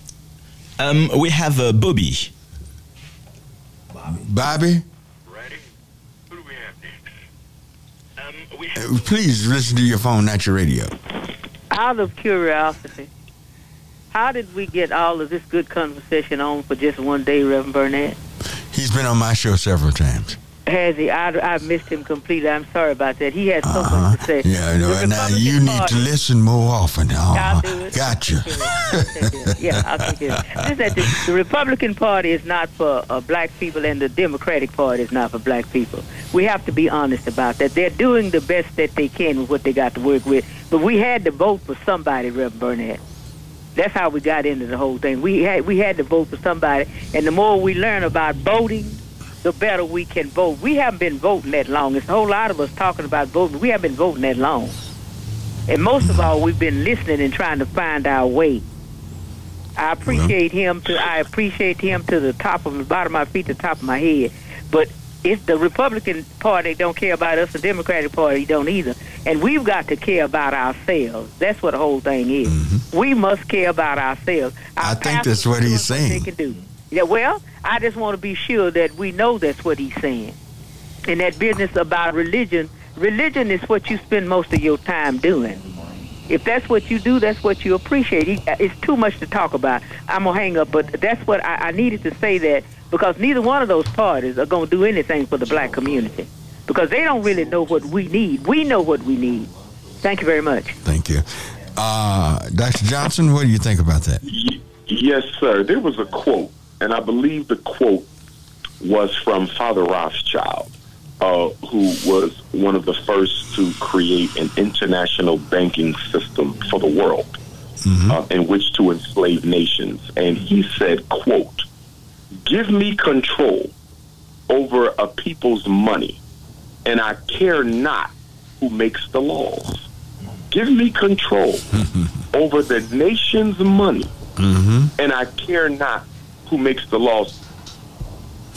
Um, we have uh, Bobby. Bobby? Bobby? Ready? Who do we have next? Um, we have uh, Please listen to your phone, not your radio. Out of curiosity, how did we get all of this good conversation on for just one day, Reverend Burnett? He's been on my show several times. Has he? I, I missed him completely. I'm sorry about that. He had so uh-huh. much to say. Yeah, no, now you need to listen more often. Oh, I'll do it. Gotcha. yeah, I'll take it. That the, the Republican Party is not for uh, black people, and the Democratic Party is not for black people. We have to be honest about that. They're doing the best that they can with what they got to work with. But we had to vote for somebody, Reverend Burnett. That's how we got into the whole thing. We had we had to vote for somebody, and the more we learn about voting the better we can vote. We haven't been voting that long. It's a whole lot of us talking about voting. We haven't been voting that long. And most of all, we've been listening and trying to find our way. I appreciate him to I appreciate him to the top of the bottom of my feet, to the top of my head. But if the Republican Party don't care about us, the Democratic Party don't either. And we've got to care about ourselves. That's what the whole thing is. Mm-hmm. We must care about ourselves. Our I think that's what he's saying. they can do. Yeah, well, I just want to be sure that we know that's what he's saying. And that business about religion, religion is what you spend most of your time doing. If that's what you do, that's what you appreciate. It's too much to talk about. I'm gonna hang up, but that's what I, I needed to say that because neither one of those parties are gonna do anything for the black community because they don't really know what we need. We know what we need. Thank you very much. Thank you. Uh, Dr. Johnson, what do you think about that? Yes, sir. There was a quote, and I believe the quote was from Father Rothschild, uh, who was one of the first to create an international banking system for the world uh, in which to enslave nations. And he said, quote, give me control over a people's money, and I care not who makes the laws. Give me control over the nation's money, mm-hmm. and I care not who makes the laws.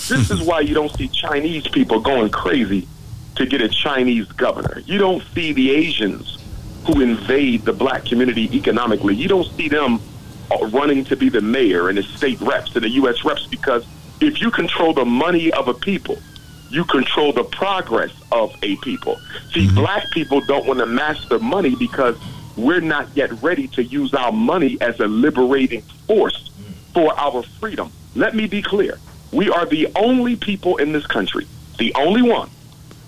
This is why you don't see Chinese people going crazy to get a Chinese governor. You don't see the Asians who invade the black community economically. You don't see them running to be the mayor and the state reps and the U.S. reps because if you control the money of a people, you control the progress of a people. See, mm-hmm. black people don't want to master money because we're not yet ready to use our money as a liberating force for our freedom. Let me be clear. We are the only people in this country, the only one,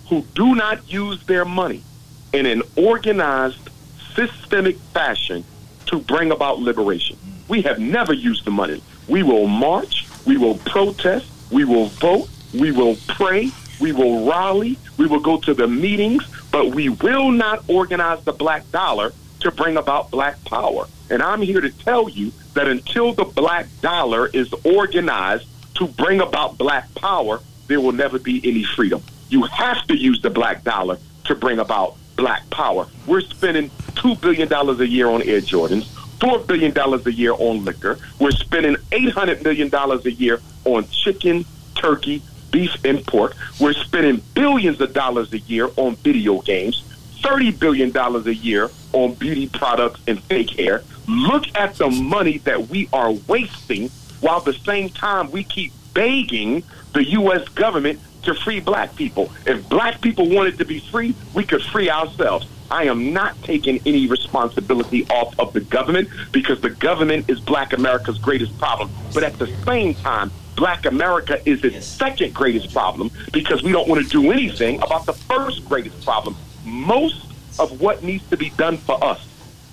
who do not use their money in an organized, systemic fashion to bring about liberation. We have never used the money. We will march, we will protest, we will vote, we will pray, we will rally, we will go to the meetings, but we will not organize the black dollar to bring about black power. And I'm here to tell you that until the black dollar is organized to bring about black power, there will never be any freedom. You have to use the black dollar to bring about black power. We're spending $2 billion a year on Air Jordans, $4 billion a year on liquor. We're spending $800 million a year on chicken, turkey, beef, and pork. We're spending billions of dollars a year on video games, $30 billion a year on beauty products and fake hair. Look at the money that we are wasting while at the same time we keep begging the U.S. government to free black people. If black people wanted to be free, we could free ourselves. I am not taking any responsibility off of the government because the government is black America's greatest problem. But at the same time, black America is its second greatest problem because we don't want to do anything about the first greatest problem. Most of what needs to be done for us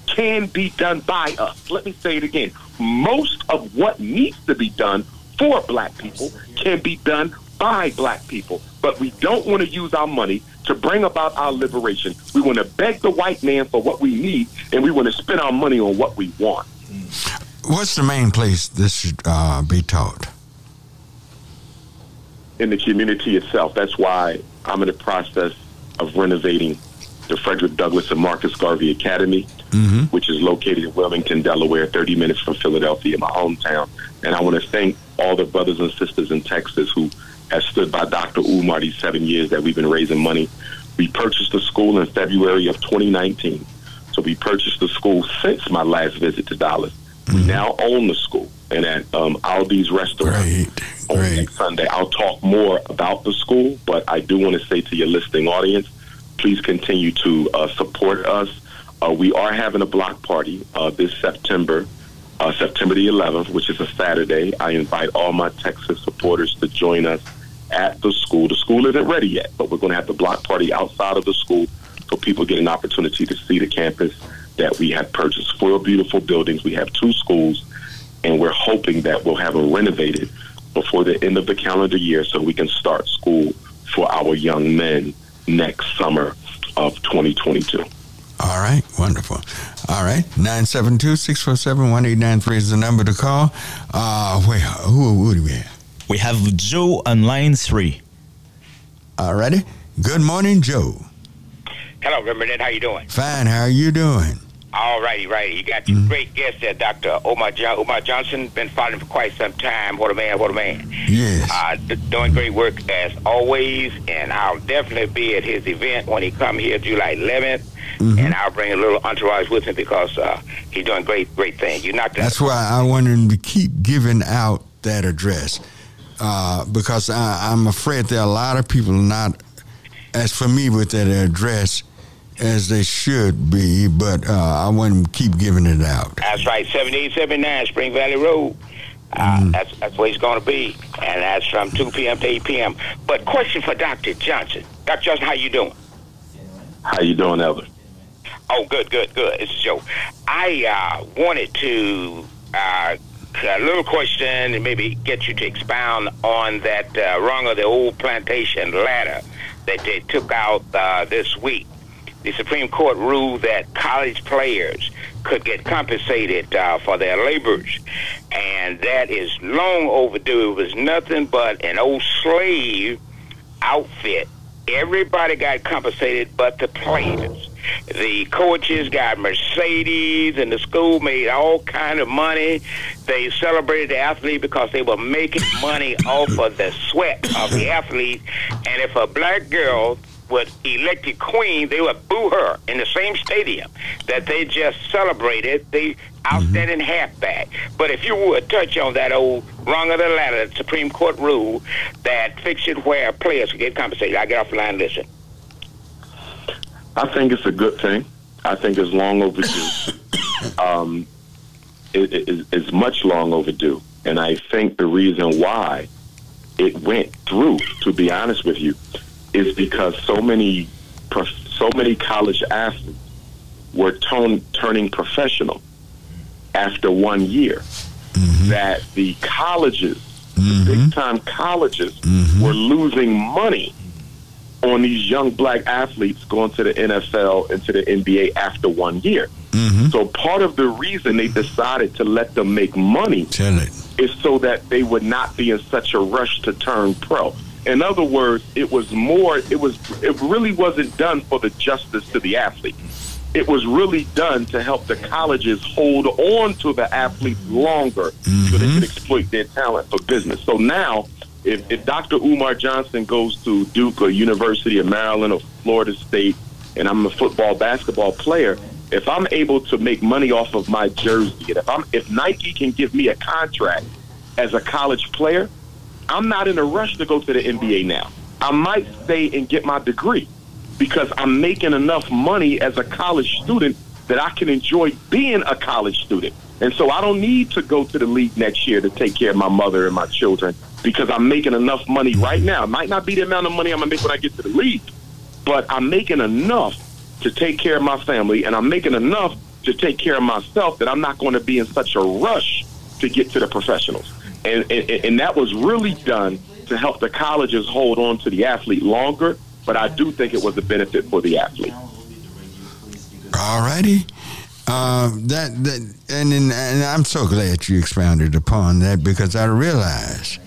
can be done by us. Let me say it again. Most of what needs to be done for black people can be done by black people. But we don't want to use our money to bring about our liberation. We want to beg the white man for what we need, and we want to spend our money on what we want. What's the main place this should uh, be taught? in the community itself. That's why I'm in the process of renovating the Frederick Douglass and Marcus Garvey Academy, which is located in Wilmington, Delaware, 30 minutes from Philadelphia, my hometown. And I want to thank all the brothers and sisters in Texas who have stood by Dr. Umar these seven years that we've been raising money. We purchased the school in February of 2019. So we purchased the school since my last visit to Dallas. We now own the school and at um, Aldi's restaurant Great, on great. next Sunday. I'll talk more about the school, but I do want to say to your listening audience, please continue to uh, support us. Uh, we are having a block party uh, this September, uh, September the 11th, which is a Saturday. I invite all my Texas supporters to join us at the school. The school isn't ready yet, but we're going to have the block party outside of the school so people get an opportunity to see the campus that we have purchased. Four beautiful buildings. We have two schools, and we're hoping that we'll have them renovated before the end of the calendar year so we can start school for our young men next summer of 2022. All right, wonderful. All right, 972-647-1893 is the number to call. Uh, wait, who, who do we have? We have Joe on line three. All righty. Good morning, Joe. Hello, Reverend. How you doing? Fine, how are you doing? All righty, righty. You got your great guest there, Dr. Omar, jo- Omar Johnson. Been following for quite some time. What a man, what a man. Yes. Uh, d- doing great work as always, and I'll definitely be at his event when he come here July 11th, and I'll bring a little entourage with him because uh, he's doing great, great things. You're not That's why I want him to keep giving out that address uh, because I, I'm afraid there are a lot of people not as familiar with that address as they should be, but uh, I want him to keep giving it out. That's right, 7879 Spring Valley Road. Uh, That's that's where he's going to be, and that's from 2 p.m. to 8 p.m. But question for Dr. Johnson. Dr. Johnson, how you doing? How you doing, Elder? Oh, good, good, good. It's Joe. I uh, wanted to uh, a little question and maybe get you to expound on that uh, rung of the old plantation ladder that they took out uh, this week. The Supreme Court ruled that college players could get compensated uh, for their labors, and that is long overdue. It was nothing but an old slave outfit. Everybody got compensated but the players. The coaches got Mercedes, and the school made all kind of money. They celebrated the athlete because they were making money off of the sweat of the athlete. And if a black girl was elected queen, they would boo her in the same stadium that they just celebrated the outstanding mm-hmm. halfback. But if you would touch on that old rung of the ladder, the Supreme Court rule that fixed it where players could get compensated. I get off the line and listen. I think it's a good thing. I think it's long overdue. um, it, it, it's much long overdue, and I think the reason why it went through, to be honest with you, is because so many, so many college athletes were turn, turning professional after one year. Mm-hmm. That the colleges, the mm-hmm. big time colleges, mm-hmm. were losing money on these young black athletes going to the NFL and to the NBA after one year. Mm-hmm. So part of the reason they decided to let them make money is so that they would not be in such a rush to turn pro. In other words, it was more it was it really wasn't done for the justice to the athlete. It was really done to help the colleges hold on to the athletes longer so they could mm-hmm. exploit their talent for business. So now if, if Dr. Umar Johnson goes to Duke or University of Maryland or Florida State and I'm a football basketball player, if I'm able to make money off of my jersey, and if I'm if Nike can give me a contract as a college player, I'm not in a rush to go to the NBA now. I might stay and get my degree because I'm making enough money as a college student that I can enjoy being a college student. And so I don't need to go to the league next year to take care of my mother and my children because I'm making enough money right now. It might not be the amount of money I'm going to make when I get to the league, but I'm making enough to take care of my family and I'm making enough to take care of myself that I'm not going to be in such a rush to get to the professionals. And, and, and that was really done to help the colleges hold on to the athlete longer, but I do think it was a benefit for the athlete. All righty. Uh, that that and, and and I'm so glad you expounded upon that because I realize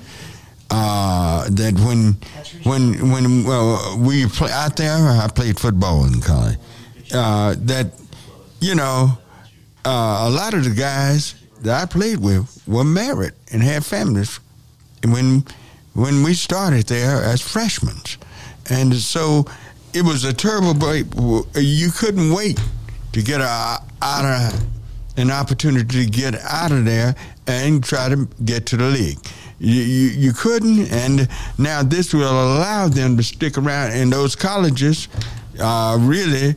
uh, that when when when well, we play out there, I played football in college. Uh, that you know, uh, a lot of the guys that I played with were married and had families. When when we started there as freshmen, and so it was a terrible break. You couldn't wait to get out of an opportunity to get out of there and try to get to the league. You, you, you couldn't, and now this will allow them to stick around, and those colleges uh, really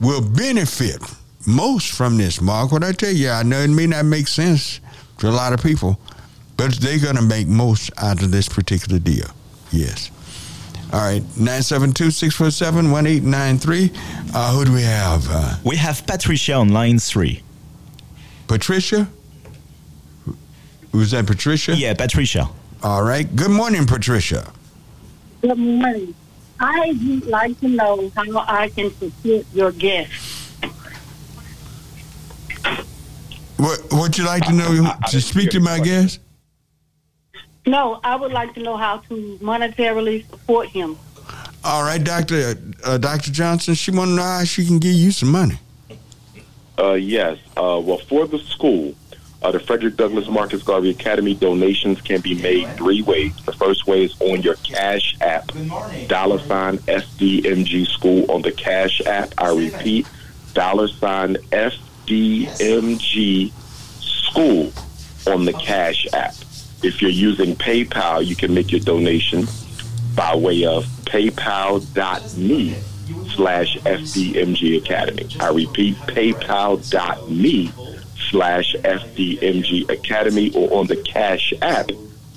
will benefit most from this. Mark, what I tell you, I know it may not make sense to a lot of people, but they're going to make most out of this particular deal. Yes. All right, 972-647-1893. Uh, who do we have? Uh, We have Patricia on line three. Patricia? Who's that, Patricia? Yeah, Patricia. All right. Good morning, Patricia. Good morning. I would like to know how I can support your guest. What Would you like to know to speak to my guest? No, I would like to know how to monetarily support him. All right, Doctor uh, Doctor Johnson. She want to know how she can give you some money. Uh, yes. Uh, well, for the school, uh, the Frederick Douglass Marcus Garvey Academy donations can be made three ways. The first way is on your Cash app, dollar sign FDMG School on the Cash app. I repeat, dollar sign FDMG School on the Cash app. If you're using PayPal, you can make your donation by way of paypal.me slash FDMG Academy. I repeat, paypal.me slash FDMG Academy or on the Cash app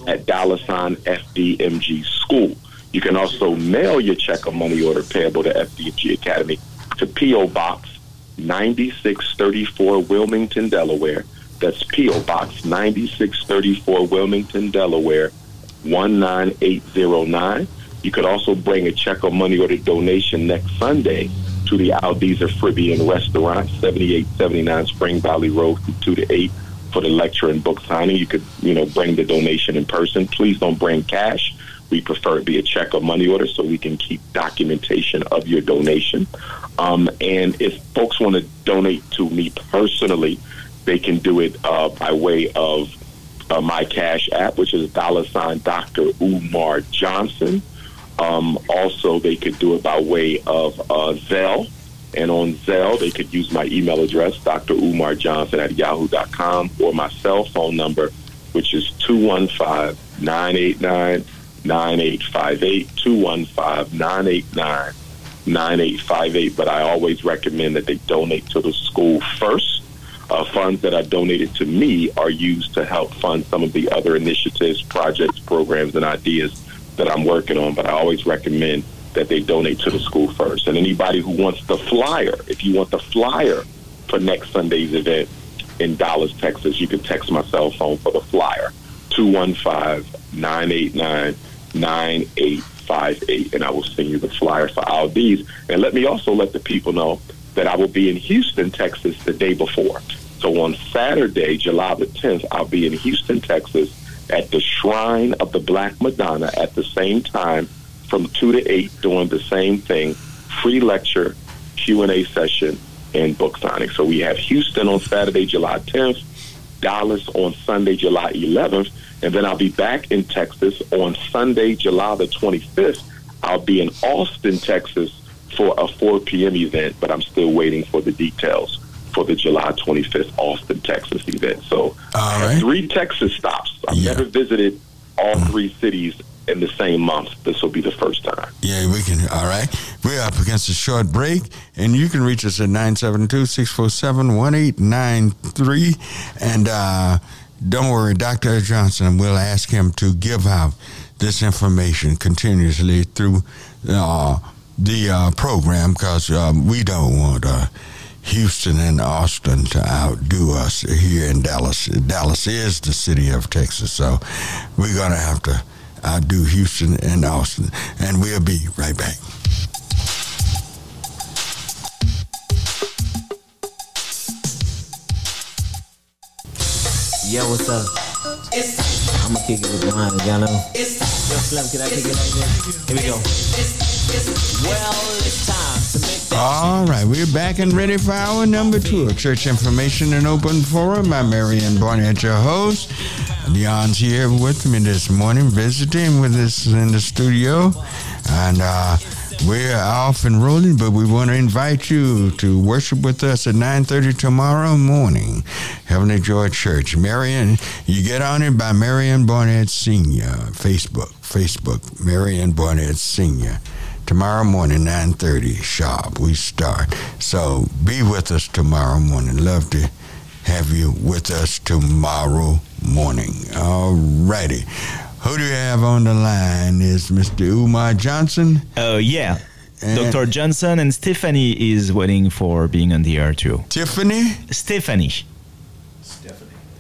at dollar sign FDMG School. You can also mail your check or money order payable to FDMG Academy to P.O. Box 9634 Wilmington, Delaware. That's P.O. Box 9634 Wilmington, Delaware 19809. You could also bring a check or money order donation next Sunday to the Aldeezer Caribbean Restaurant, 7879 Spring Valley Road, from 2 to 8 for the lecture and book signing. You could, you know, bring the donation in person. Please don't bring cash. We prefer it be a check or money order so we can keep documentation of your donation. Um, and if folks want to donate to me personally, they can do it uh, by way of uh, my cash app, which is dollar sign Dr. Umar Johnson. Um, also, they could do it by way of uh, Zelle. And on Zelle, they could use my email address, Dr. Umar Johnson at yahoo.com, or my cell phone number, which is 215 989 9858. 215 989 9858. But I always recommend that they donate to the school first. Uh, funds that are donated to me are used to help fund some of the other initiatives, projects, programs, and ideas that I'm working on. But I always recommend that they donate to the school first. And anybody who wants the flyer, if you want the flyer for next Sunday's event in Dallas, Texas, you can text my cell phone for the flyer 215 989 9858, and I will send you the flyer for all these. And let me also let the people know that I will be in Houston, Texas the day before. So on Saturday, July the 10th, I'll be in Houston, Texas at the Shrine of the Black Madonna at the same time from 2 to 8 doing the same thing, free lecture, Q&A session, and book signing. So we have Houston on Saturday, July 10th, Dallas on Sunday, July 11th, and then I'll be back in Texas on Sunday, July the 25th. I'll be in Austin, Texas for a 4 p.m. event, but I'm still waiting for the details for the July 25th Austin, Texas event. So All right. three Texas stops. I've Yeah. never visited all three cities in the same month. This will be the first time. Yeah, we can. All right. We're up against a short break, and you can reach us at 972 647 1893. And uh, don't worry, Dr. Johnson, we'll ask him to give out this information continuously through uh, the uh, program because um, we don't want uh, Houston and Austin to outdo us here in Dallas. Dallas is the city of Texas, so we're going to have to outdo Houston and Austin. And we'll be right back. Yo, what's up? I'ma kick it with mine, y'all know. Yo, Slim, can I kick it like this? Here we go. All right, we're back and ready for our number two of Church Information and Open Forum. I'm Barnett, your host. Leon's here with me this morning, visiting with us in the studio. And uh, we're off and rolling, but we want to invite you to worship with us at 9.30 tomorrow morning, Heavenly Joy Church. Marion, you get on it by Marion Barnett Sr., Facebook, Facebook, Marion Barnett Sr., tomorrow morning 9.30 sharp we start. So be with us tomorrow morning. Love to have you with us tomorrow morning. All righty who do you have on the line? Is mr umar johnson. Uh, yeah. And- Dr. Johnson and Stephanie is waiting for being on the air too. tiffany? Stephanie.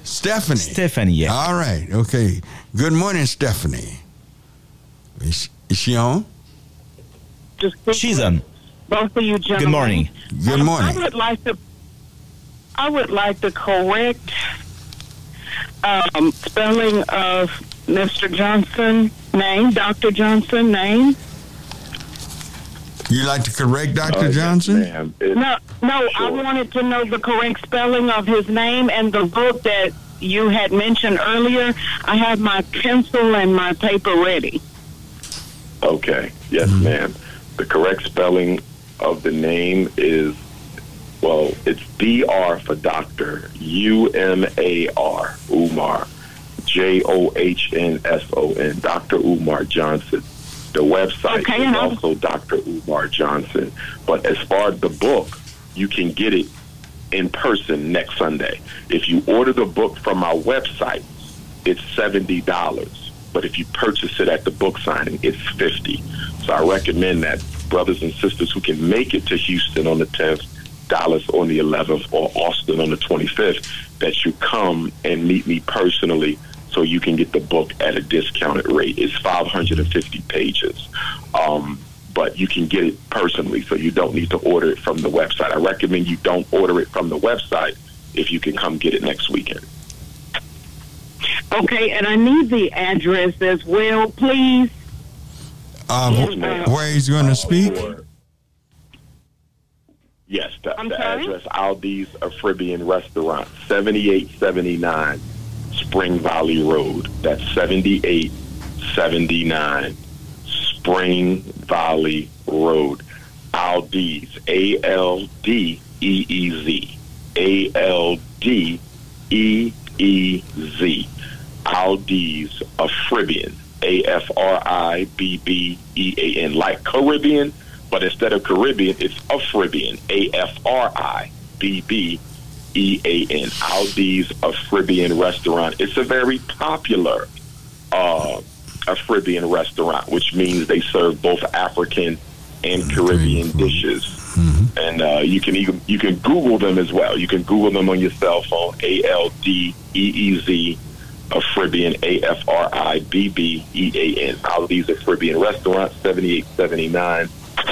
stephanie. Stephanie, yeah. all right okay. Good morning stephanie. Is, is she on Just speak She's with on. Both of you gentlemen. Good morning. good morning I would like to. I would like to correct um, spelling of Mr. Johnson name, Dr. Johnson name. you like to correct dr Uh, johnson ma'am. It- No, No, I wanted to know the correct spelling of his name and the book that you had mentioned earlier. I have my pencil and my paper ready. Okay. Yes, ma'am. The correct spelling of the name is, well, it's D-R for doctor, U-M-A-R, Umar, J-O-H-N-S-O-N, Dr. Umar Johnson. The website Okay, is I'll- also Dr. Umar Johnson. But as far as the book, you can get it in person next Sunday. If you order the book from our website, it's seventy dollars. But if you purchase it at the book signing, it's fifty. So I recommend that brothers and sisters who can make it to Houston on the tenth, Dallas on the eleventh, or Austin on the twenty fifth, that you come and meet me personally so you can get the book at a discounted rate. It's five hundred and fifty pages. Um, but you can get it personally, so you don't need to order it from the website. I recommend you don't order it from the website if you can come get it next weekend. Okay, and I need the address as well, please. Uh, wh- where he's going to speak? Yes, the, I'm the sorry? address Aldeez Afribbean Restaurant, 7879 Spring Valley Road. That's 7879 Spring Valley Road. Aldeez, A L D E E Z. A L D E E Z. Aldeez Afribbean. A F R I B B E A N. Like Caribbean, but instead of Caribbean, it's Afribbean. A F R I B B E A N. Aldeez Afribbean restaurant. It's a very popular uh, Afribbean restaurant, which means they serve both African and Caribbean dishes. And uh, you can even you can Google them as well. You can Google them on your cell phone. A L D E E Z Afribbean A F R I B B E A N. Aldeez Afribbean Restaurant, seventy eight seventy nine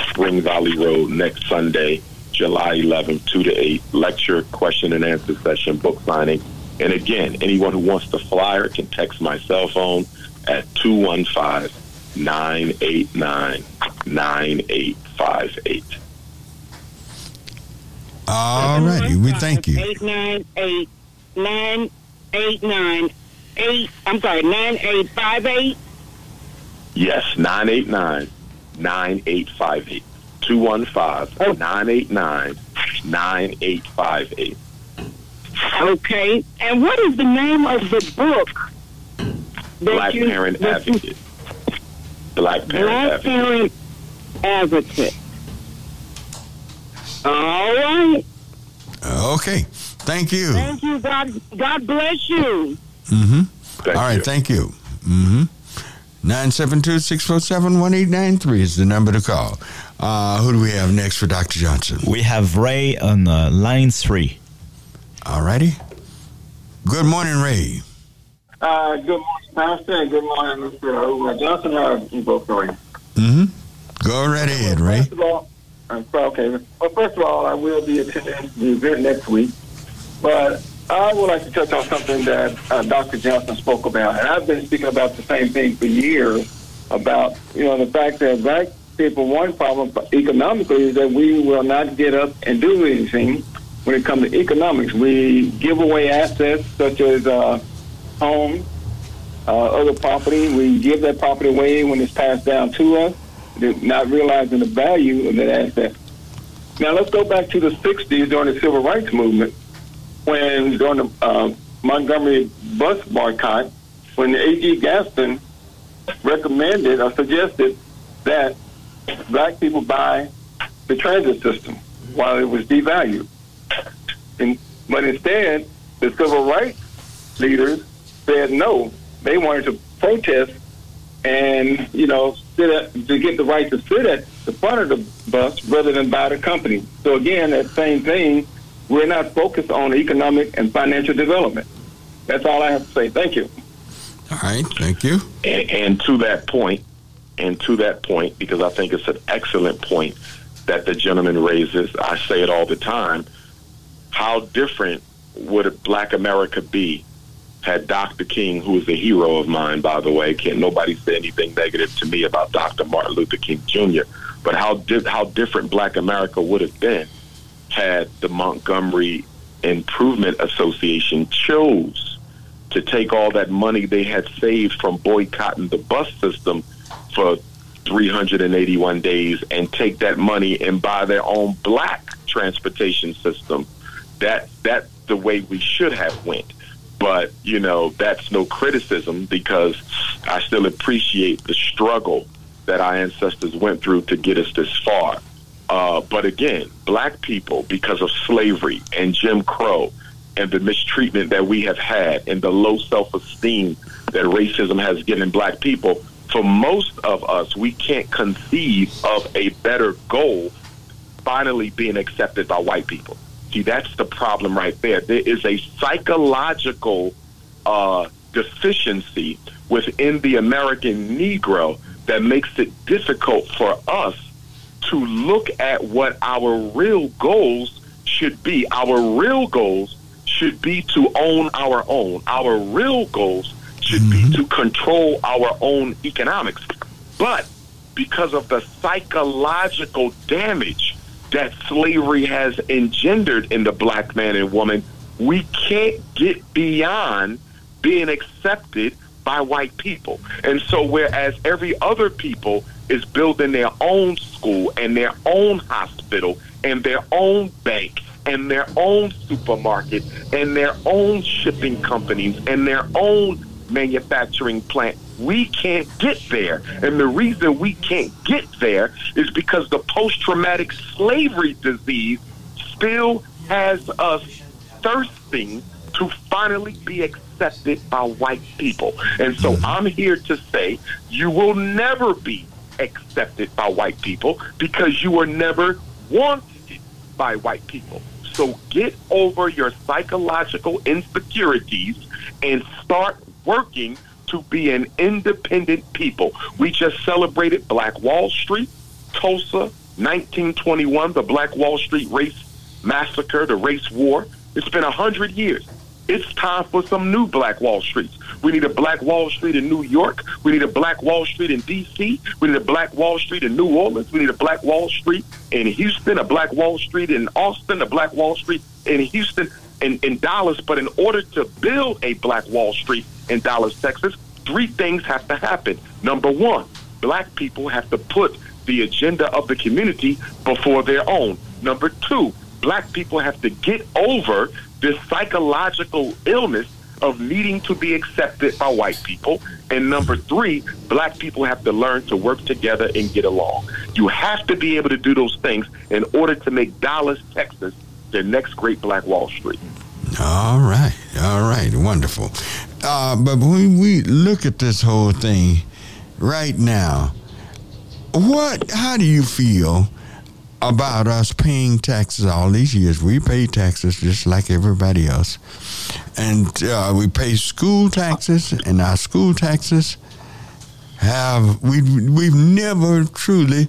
Spring Valley Road. Next Sunday, July eleventh, two to eight. Lecture, question and answer session, book signing. And again, anyone who wants the flyer can text my cell phone at 215 989 9858. All righty. We thank you. Eight nine eight nine eight nine eight. I'm sorry, nine eight five eight. Yes, 989 9858. 215 989 9858. Okay, and what is the name of the book? Black you- Parent Advocate. Black Parent Black Advocate. Parent Advocate. All right. Okay. Thank you. Thank you. God, God bless you. Mm-hmm. Thank All right. you. Thank you. Mm-hmm. 972-647-1893 is the number to call. Uh, who do we have next for Dr. Johnson? We have Ray on uh, line three. All righty. Good morning, Ray. Uh, good morning, Pastor, and good morning, Mr. Johnson. How are you both doing? Mm-hmm. Go right ahead, Ray. First of all, okay. Well, first of all, I will be attending the event next week, but I would like to touch on something that uh, Dr. Johnson spoke about, and I've been speaking about the same thing for years about you know the fact that black people one problem economically is that we will not get up and do anything when it comes to economics. We give away assets such as uh, homes, uh, other property. We give that property away when it's passed down to us, not realizing the value of that asset. Now let's go back to the '60s during the civil rights movement, when during the uh, Montgomery bus boycott, when A.G. Gaston recommended or suggested that black people buy the transit system while it was devalued. And, but instead, the civil rights leaders said no. They wanted to protest and, you know, sit at, to get the right to sit at the front of the bus rather than buy the company. So again, that same thing, we're not focused on economic and financial development. That's all I have to say. Thank you. All right. Thank you. And, and to that point, and to that point, because I think it's an excellent point that the gentleman raises, I say it all the time. How different would black America be had Dr. King, who is a hero of mine, by the way, can't nobody say anything negative to me about Dr. Martin Luther King Jr., but how di- how different black America would have been had the Montgomery Improvement Association chose to take all that money they had saved from boycotting the bus system for 381 days and take that money and buy their own black transportation system. That that's the way we should have went. But you know that's no criticism because I still appreciate the struggle that our ancestors went through to get us this far. Uh, but again, black people, because of slavery and Jim Crow and the mistreatment that we have had and the low self esteem that racism has given black people, for most of us, we can't conceive of a better goal finally being accepted by white people. See, that's the problem right there. There is a psychological uh, deficiency within the American Negro that makes it difficult for us to look at what our real goals should be. Our real goals should be to own our own. Our real goals should mm-hmm. be to control our own economics. But because of the psychological damage that slavery has engendered in the black man and woman, we can't get beyond being accepted by white people. And so, whereas every other people is building their own school and their own hospital and their own bank and their own supermarket and their own shipping companies and their own manufacturing plant. We can't get there. And the reason we can't get there is because the post traumatic slavery disease still has us thirsting to finally be accepted by white people. And so I'm here to say you will never be accepted by white people because you were never wanted by white people. So get over your psychological insecurities and start working to be an independent people. We just celebrated Black Wall Street, Tulsa, 1921, the Black Wall Street race massacre, the race war. It's been a hundred years. It's time for some new Black Wall Streets. We need a Black Wall Street in New York. We need a Black Wall Street in D.C. We need a Black Wall Street in New Orleans. We need a Black Wall Street in Houston, a Black Wall Street in Austin, a Black Wall Street in Houston, in, in Dallas. But in order to build a Black Wall Street in Dallas, Texas, three things have to happen. Number one, black people have to put the agenda of the community before their own. Number two, black people have to get over this psychological illness of needing to be accepted by white people. And number three, black people have to learn to work together and get along. You have to be able to do those things in order to make Dallas, Texas, the next great Black Wall Street. All right, all right, wonderful. Uh, but when we look at this whole thing right now, what? How do you feel about us paying taxes all these years. We pay taxes just like everybody else. And uh, we pay school taxes, and our school taxes have, we, we've never truly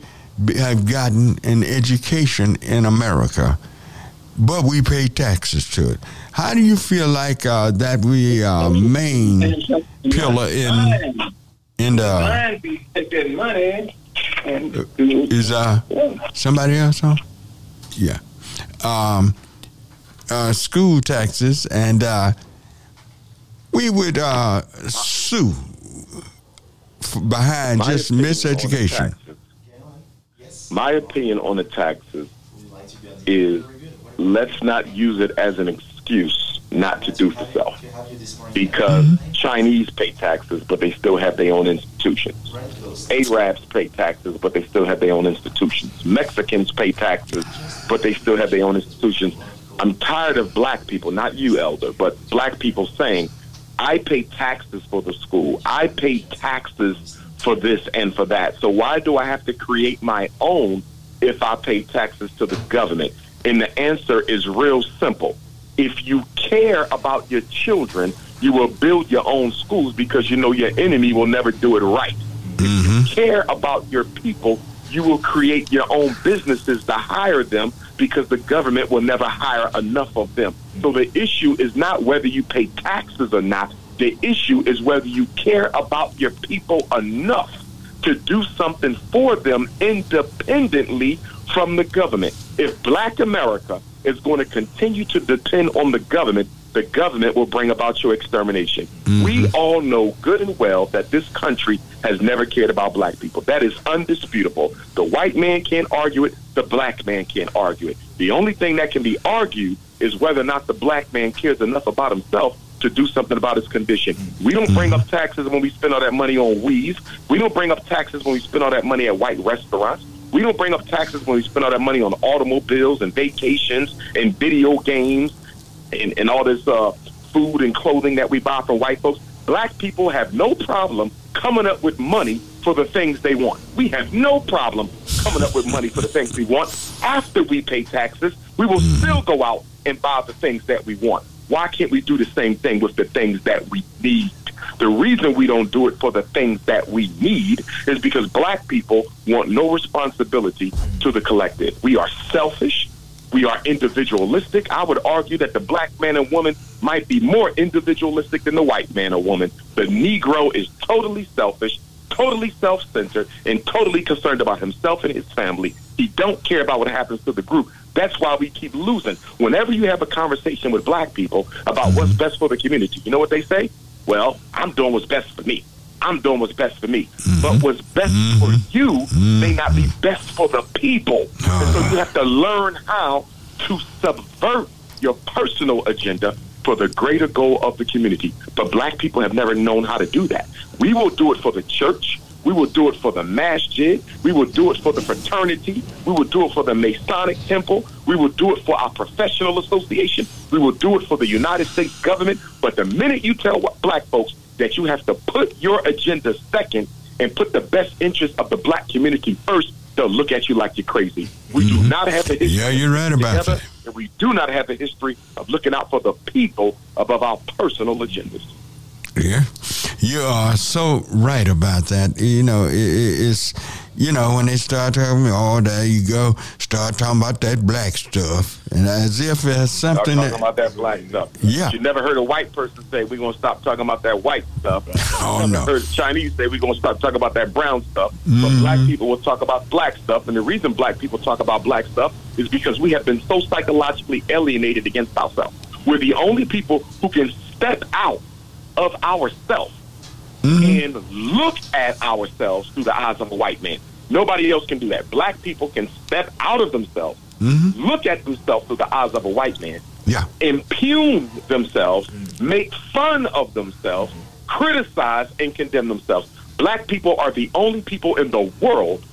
have gotten an education in America, but we pay taxes to it. How do you feel like uh, that we are main pillar in in the money is uh somebody else on? Yeah. Um, uh, school taxes, and uh, we would uh, sue behind My just miseducation. My opinion on the taxes is let's not use it as an excuse not to do for self because mm-hmm. Chinese pay taxes, but they still have their own institutions. Arabs pay taxes, but they still have their own institutions. Mexicans pay taxes, but they still have their own institutions. I'm tired of black people, not you, elder, but black people saying, I pay taxes for the school. I pay taxes for this and for that. So why do I have to create my own if I pay taxes to the government? And the answer is real simple if you care about your children, you will build your own schools because you know your enemy will never do it right. Mm-hmm. If you mm-hmm. care about your people, you will create your own businesses to hire them because the government will never hire enough of them. So the issue is not whether you pay taxes or not. The issue is whether you care about your people enough to do something for them independently from the government. If black America is going to continue to depend on the government, the government will bring about your extermination. Mm-hmm. We all know good and well that this country has never cared about black people. That is undisputable. The white man can't argue it, the black man can't argue it. The only thing that can be argued is whether or not the black man cares enough about himself to do something about his condition. We don't bring up mm-hmm. taxes when we spend all that money on weeds. We don't bring up taxes when we spend all that money at white restaurants. We don't bring up taxes when we spend all that money on automobiles and vacations and video games and, and all this uh, food and clothing that we buy from white folks. Black people have no problem coming up with money for the things they want. We have no problem coming up with money for the things we want. After we pay taxes, we will still go out and buy the things that we want. Why can't we do the same thing with the things that we need? The reason we don't do it for the things that we need is because black people want no responsibility to the collective. We are selfish. We are individualistic. I would argue that the black man and woman might be more individualistic than the white man or woman. The Negro is totally selfish, totally self-centered, and totally concerned about himself and his family. He don't care about what happens to the group. That's why we keep losing. Whenever you have a conversation with black people about what's mm-hmm. best for the community, you know what they say? Well, I'm doing what's best for me. I'm doing what's best for me. Mm-hmm. But what's best mm-hmm. for you may mm-hmm. not be best for the people. And so you ah. have to learn how to subvert your personal agenda for the greater goal of the community. But black people have never known how to do that. We will do it for the church. We will do it for the masjid. We will do it for the fraternity. We will do it for the Masonic Temple. We will do it for our professional association. We will do it for the United States government. But the minute you tell black folks that you have to put your agenda second and put the best interest of the black community first, they'll look at you like you're crazy. We do mm-hmm. not have the history. Yeah, you're right about together, that. And we do not have the history of looking out for the people above our personal agendas. Yeah, you are so right about that. You know, it, it- it's you know when they start talking, oh, there you go, start talking about that black stuff, and as if it's something Start something talking that about that black stuff. Yeah. You never heard a white person say we're gonna stop talking about that white stuff. Oh, you never no. heard Chinese say we're gonna stop talking about that brown stuff. But Mhm. black people will talk about black stuff, and the reason black people talk about black stuff is because we have been so psychologically alienated against ourselves. We're the only people who can step out of ourselves and look at ourselves through the eyes of a white man. Nobody else can do that. Black people can step out of themselves, mm-hmm. look at themselves through the eyes of a white man, yeah, impugn themselves, make fun of themselves, criticize and condemn themselves. Black people are the only people in the world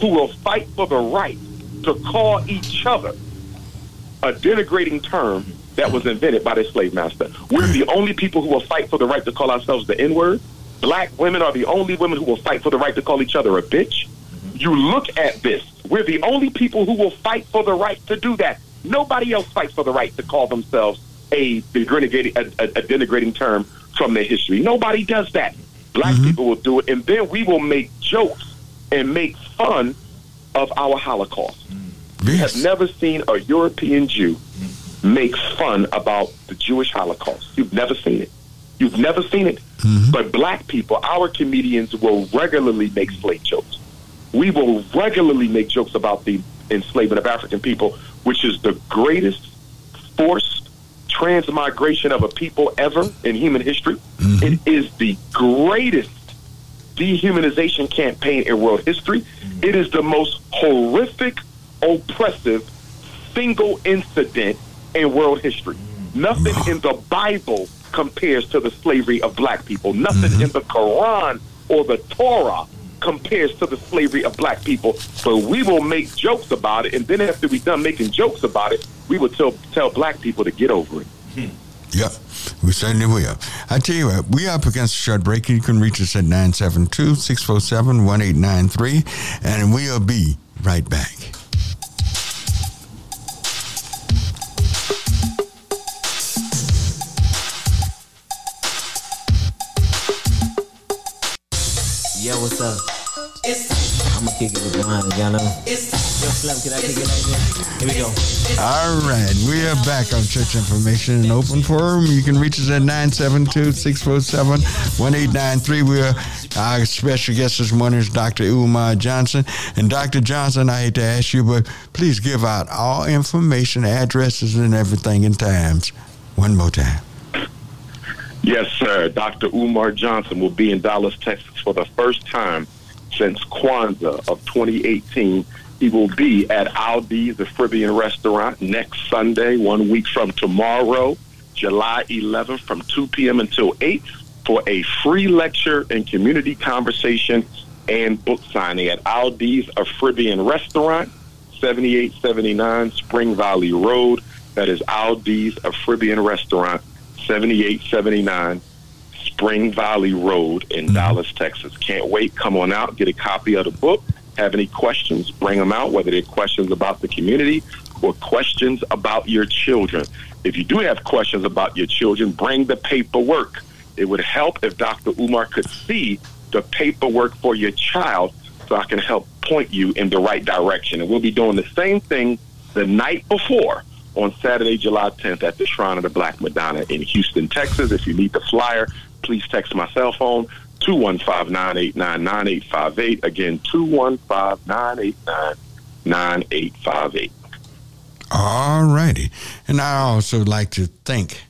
who will fight for the right to call each other a denigrating term that was invented by the slave master. We're the only people who will fight for the right to call ourselves the N word. Black women are the only women who will fight for the right to call each other a bitch. You look at this. We're the only people who will fight for the right to do that. Nobody else fights for the right to call themselves a denigrating, a, a, a denigrating term from their history. Nobody does that. Black mm-hmm. people will do it, and then we will make jokes and make fun of our Holocaust. We have never seen a European Jew make fun about the Jewish Holocaust. You've never seen it. You've never seen it. Mm-hmm. But black people, our comedians will regularly make slave jokes. We will regularly make jokes about the enslavement of African people, which is the greatest forced transmigration of a people ever in human history. Mm-hmm. It is the greatest dehumanization campaign in world history. It is the most horrific, oppressive single incident in world history. Nothing in the Bible compares to the slavery of black people. Nothing mm-hmm. in the Quran or the Torah compares to the slavery of black people. But we will make jokes about it, and then after we're done making jokes about it, we will tell tell black people to get over it. Hmm. Yeah, we certainly will. I tell you what, we up against a short break. You can reach us at 972-647-1893, and we'll be right back. Yo, what's up? I'ma kick it with mine, y'all know. Yo, Slim, can I kick it like this? Here we go. All right, we are back on Church Information and Open Forum. You can reach us at 972-647-1893. We're Our special guest this morning is Dr. Umar Johnson. And Dr. Johnson, I hate to ask you, but please give out all information, addresses, and everything in times. One more time. Yes, sir. Dr. Umar Johnson will be in Dallas, Texas for the first time since Kwanzaa of 2018. He will be at Aldeez, the Caribbean restaurant, next Sunday, one week from tomorrow, July 11th, from 2 p.m. until 8 for a free lecture and community conversation and book signing at Aldeez, a Caribbean restaurant, 7879 Spring Valley Road. That is Aldeez, a Caribbean restaurant, 7879 Spring Valley Road in mm-hmm. Dallas, Texas. Can't wait. Come on out, get a copy of the book. Have any questions, bring them out, whether they're questions about the community or questions about your children. If you do have questions about your children, bring the paperwork. It would help if Dr. Umar could see the paperwork for your child so I can help point you in the right direction. And we'll be doing the same thing the night before on Saturday, July 10th at the Shrine of the Black Madonna in Houston, Texas. If you need the flyer, please text my cell phone, 215-989-9858. Again, 215-989-9858. All righty. And I also like to thank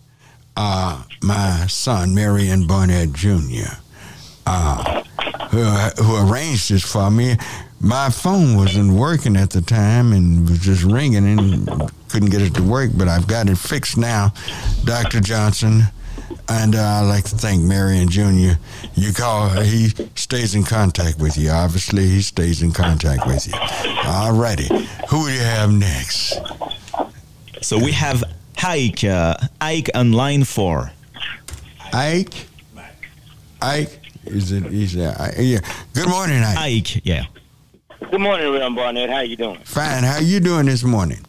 uh, my son, Marion Barnett Jr., uh, who, who arranged this for me. My phone wasn't working at the time and was just ringing and couldn't get it to work, but I've got it fixed now, Dr. Johnson. And uh, I'd like to thank Marion Jr. You call, he stays in contact with you. Obviously, he stays in contact with you. All righty. Who do you have next? So we have Ike, uh, Ike on line four. Ike? Ike? Is it, is it, uh, yeah. Good morning, Ike. Ike, yeah. Good morning, Reverend Barnett. How you doing? Fine. How you doing this morning?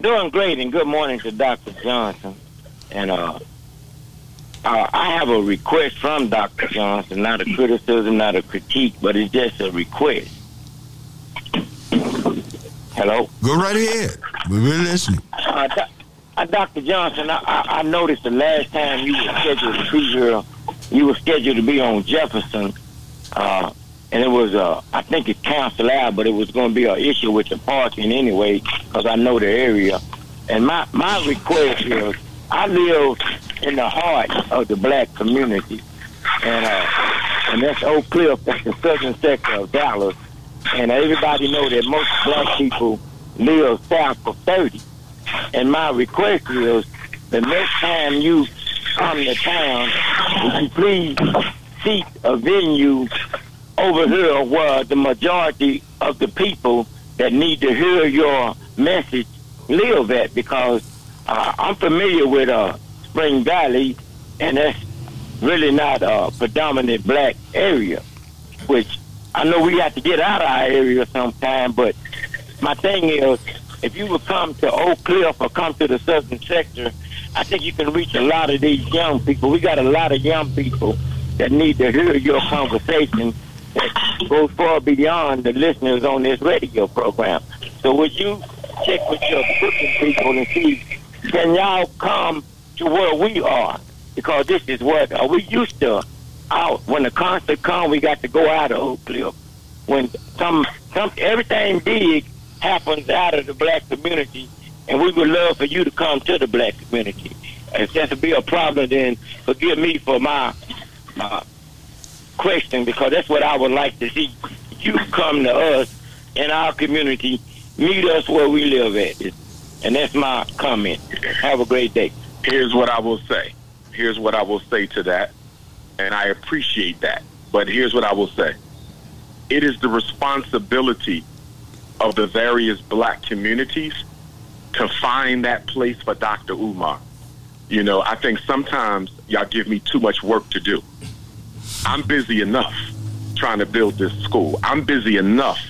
Doing great, and good morning to Dr. Johnson. And uh, uh, I have a request from Dr. Johnson, not a criticism, not a critique, but it's just a request. Hello? Go right ahead. We're listening. Uh, doc- uh, Dr. Johnson, I, I, I noticed the last time you were scheduled to be here, you were scheduled to be on Jefferson, uh, and it was, uh, I think it's canceled out, but it was going to be an issue with the parking anyway, because I know the area. And my, my request is, I live in the heart of the black community, and uh, and that's Oak Cliff, that's the southern sector of Dallas, and everybody know that most black people live south of 30. And my request is, the next time you come to town, would you please seek a venue over here where the majority of the people that need to hear your message live at because uh, I'm familiar with uh, Spring Valley, and that's really not a predominant black area, which I know we have to get out of our area sometime, but my thing is, if you would come to Oak Cliff or come to the southern sector, I think you can reach a lot of these young people. We got a lot of young people that need to hear your conversation that goes far beyond the listeners on this radio program. So would you check with your booking people and see can y'all come to where we are? Because this is what uh, we used to out when the concert come, we got to go out of Oak Cliff. When some some everything big happens out of the black community, and we would love for you to come to the black community. If that to be a problem, then forgive me for my question because that's what I would like to see. You come to us in our community, meet us where we live at, and that's my comment. Have a great day. Here's what I will say. Here's what I will say to that, and I appreciate that. But here's what I will say. It is the responsibility of the various black communities to find that place for Dr. Umar. You know, I think sometimes y'all give me too much work to do. I'm busy enough trying to build this school. I'm busy enough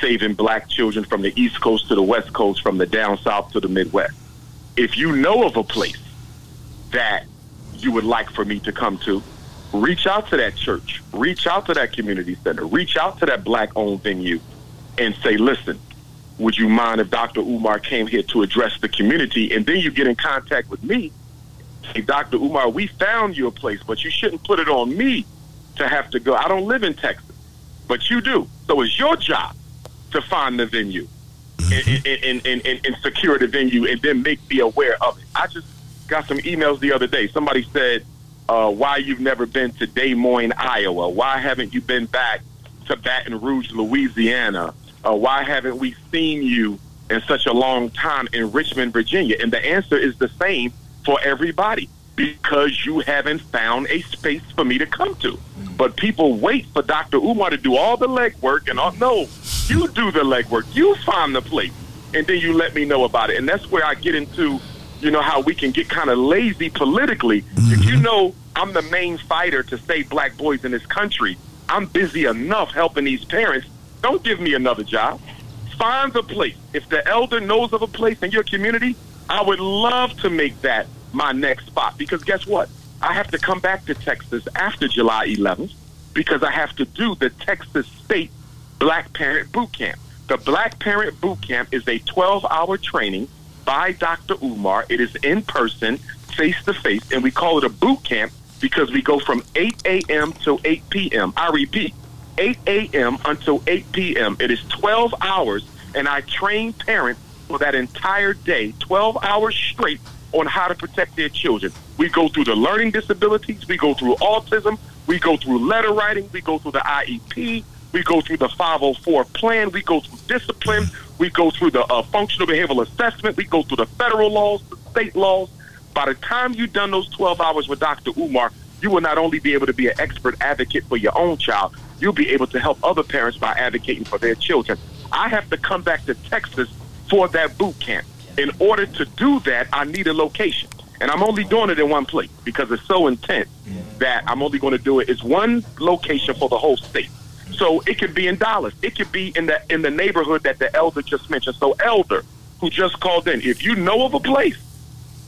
saving black children from the East Coast to the West Coast, from the down south to the Midwest. If you know of a place that you would like for me to come to, reach out to that church, reach out to that community center, reach out to that black owned venue and say, listen, would you mind if Dr. Umar came here to address the community? And then you get in contact with me. Say, Dr. Umar, we found you a place, but you shouldn't put it on me to have to go. I don't live in Texas, but you do. So it's your job to find the venue and, and, and, and, and secure the venue and then make me aware of it. I just got some emails the other day. Somebody said, uh, why you've never been to Des Moines, Iowa? Why haven't you been back to Baton Rouge, Louisiana? Uh, why haven't we seen you in such a long time in Richmond, Virginia? And the answer is the same for everybody because you haven't found a space for me to come to. But people wait for Dr. Umar to do all the legwork and all, no, you do the legwork. You find the place and then you let me know about it. And that's where I get into, you know, how we can get kind of lazy politically. If you mm-hmm. know I'm the main fighter to save black boys in this country, I'm busy enough helping these parents. Don't give me another job. Find a place. If the elder knows of a place in your community, I would love to make that my next spot because guess what? I have to come back to Texas after July 11th because I have to do the Texas State Black Parent Boot Camp. The Black Parent Boot Camp is a 12 hour training by Dr. Umar. It is in person, face to face, and we call it a boot camp because we go from 8 a.m. to 8 p.m. I repeat, 8 a.m. until 8 p.m. It is 12 hours, and I train parents for that entire day, 12 hours straight, on how to protect their children. We go through the learning disabilities, we go through autism, we go through letter writing, we go through the IEP, we go through the 504 plan, we go through discipline, we go through the uh, functional behavioral assessment, we go through the federal laws, the state laws. By the time you've done those 12 hours with Dr. Umar, you will not only be able to be an expert advocate for your own child, you'll be able to help other parents by advocating for their children. I have to come back to Texas for that boot camp. In order to do that, I need a location. And I'm only doing it in one place because it's so intense that I'm only going to do it. It's one location for the whole state. So it could be in Dallas. It could be in the in the neighborhood that the elder just mentioned. So elder who just called in, if you know of a place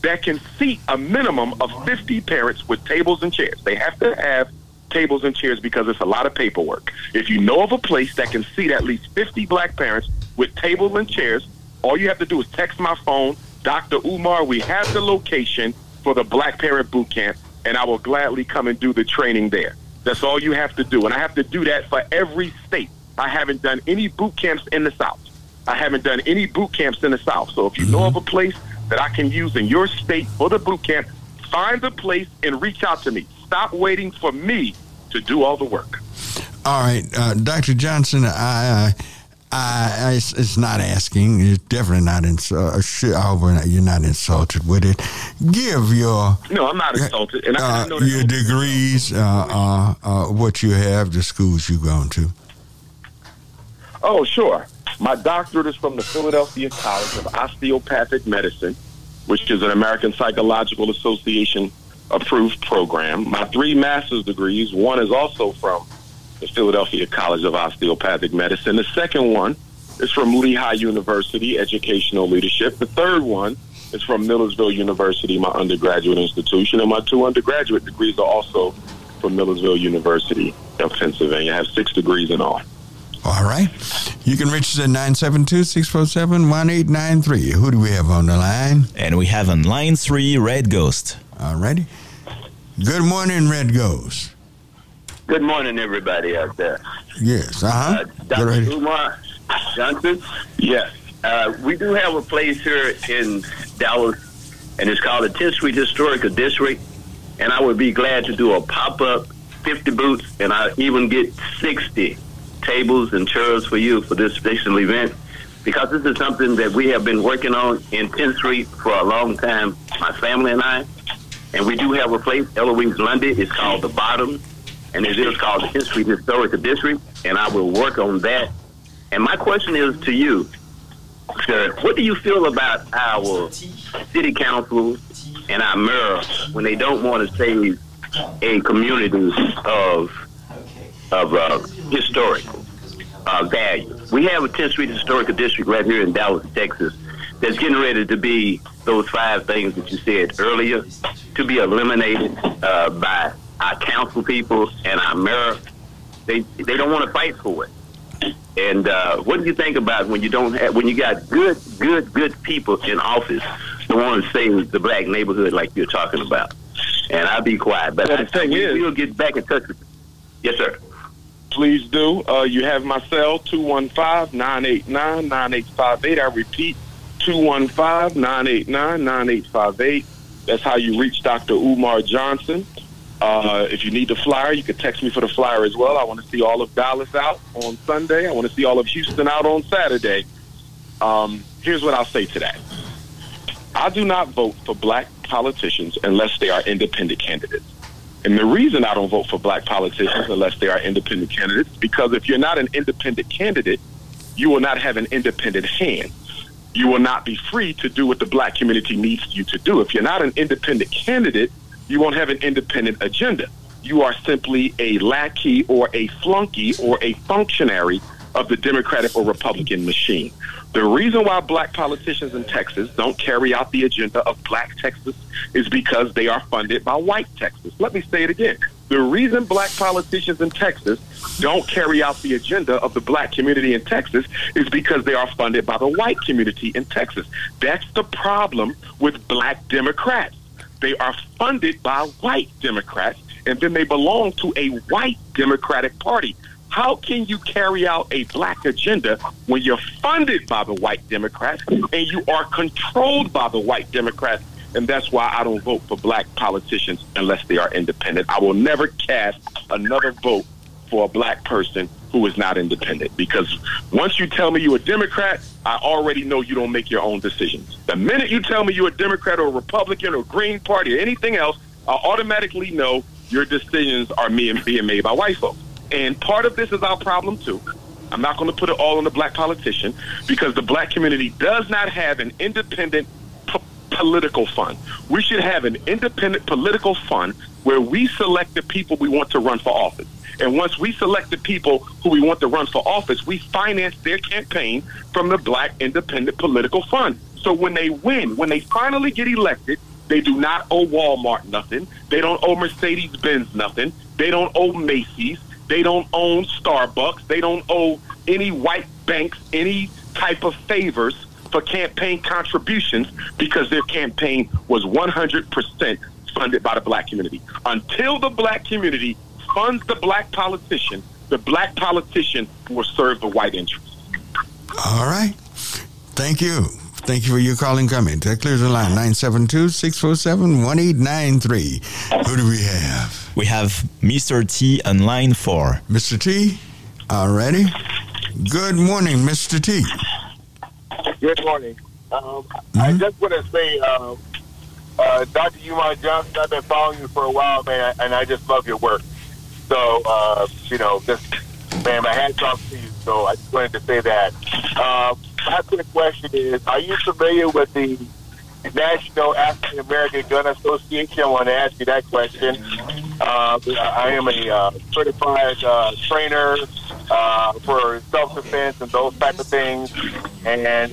that can seat a minimum of 50 parents with tables and chairs, they have to have tables and chairs because it's a lot of paperwork. If you know of a place that can seat at least 50 black parents with tables and chairs, all you have to do is text my phone, Dr. Umar, we have the location for the Black Parent Boot Camp, and I will gladly come and do the training there. That's all you have to do. And I have to do that for every state. I haven't done any boot camps in the South. I haven't done any boot camps in the South. So if you know of a place that I can use in your state for the boot camp, find the place and reach out to me. Stop waiting for me to do all the work. All right, uh, Dr. Johnson, I, I, I, it's, it's not asking. It's definitely not insulted. I hope you're not insulted with it. Give your No, I'm not insulted. And I, I uh, know your degrees, uh, uh, uh, what you have, the schools you've gone to. Oh, sure. My doctorate is from the Philadelphia College of Osteopathic Medicine, which is an American Psychological Association approved program. My three master's degrees, one is also from the Philadelphia College of Osteopathic Medicine. The second one is from Lehigh University, Educational Leadership. The third one is from Millersville University, my undergraduate institution. And my two undergraduate degrees are also from Millersville University of Pennsylvania. I have six degrees in all. All right. You can reach us at 972 647 1893. Who do we have on the line? And we have on line three Red Ghost. All righty. Good morning, Red Ghost. Good morning, everybody out there. Yes, uh-huh. Uh, Dr. Umar Johnson? Yes. Uh, we do have a place here in Dallas, and it's called the 10th Street Historical District, and I would be glad to do a pop-up 50 booths, and I even get 60 tables and chairs for you for this special event, because this is something that we have been working on in 10th Street for a long time, my family and I, and we do have a place, Eloise Lundy, it's called The Bottom, and it is called the History Historical District, and I will work on that. And my question is to you, sir, what do you feel about our city council and our mayor when they don't want to save a community of of uh, historical uh, value? We have a 10th Street Historical District right here in Dallas, Texas, that's getting ready to be those five things that you said earlier to be eliminated uh, by our counsel people and our mayor, they they don't want to fight for it. And uh, what do you think about when you don't have when you got good good good people in office want to save the black neighborhood like you're talking about? And I'll be quiet, but Well, the I, thing we, is- we'll get back in touch with you. Yes, sir. Please do. Uh, you have my cell, 215-989-9858. I repeat, 215-989-9858. That's how you reach Dr. Umar Johnson. Uh, if you need the flyer, you can text me for the flyer as well. I want to see all of Dallas out on Sunday. I want to see all of Houston out on Saturday. Um, here's what I'll say to that. I do not vote for black politicians unless they are independent candidates. And the reason I don't vote for black politicians unless they are independent candidates is because if you're not an independent candidate, you will not have an independent hand. You will not be free to do what the black community needs you to do. If you're not an independent candidate, you won't have an independent agenda. You are simply a lackey or a flunky or a functionary of the Democratic or Republican machine. The reason why black politicians in Texas don't carry out the agenda of black Texas is because they are funded by white Texas. Let me say it again. The reason black politicians in Texas don't carry out the agenda of the black community in Texas is because they are funded by the white community in Texas. That's the problem with black Democrats. They are funded by white Democrats, and then they belong to a white Democratic Party. How can you carry out a black agenda when you're funded by the white Democrats and you are controlled by the white Democrats? And that's why I don't vote for black politicians unless they are independent. I will never cast another vote for a black person who is not independent because once you tell me you're a Democrat, I already know you don't make your own decisions. The minute you tell me you're a Democrat or a Republican or Green Party or anything else, I automatically know your decisions are being made by white folks. And part of this is our problem too. I'm not going to put it all on the black politician because the black community does not have an independent p- political fund. We should have an independent political fund where we select the people we want to run for office. And once we select the people who we want to run for office, we finance their campaign from the Black Independent Political Fund. So when they win, when they finally get elected, they do not owe Walmart nothing. They don't owe Mercedes Benz nothing. They don't owe Macy's. They don't own Starbucks. They don't owe any white banks any type of favors for campaign contributions because their campaign was 100% funded by the black community. Until the black community funds the black politician, the black politician will serve the white interest. All right. Thank you. Thank you for your call and comment. That clears the line. 972-647-1893. Who do we have? We have Mr. T on line four. Mr. T, all righty. Good morning, Mr. T. Good morning. Um, I just want to say, um, uh, Dr. Umar Johnson, I've been following you for a while, man, and I just love your work. So, uh, you know, just, man, my hats off to you. So I just wanted to say that. Um, my quick question is, are you familiar with the National African American Gun Association? I want to ask you that question. Uh, I am a uh, certified uh, trainer uh, for self-defense and those type of things. And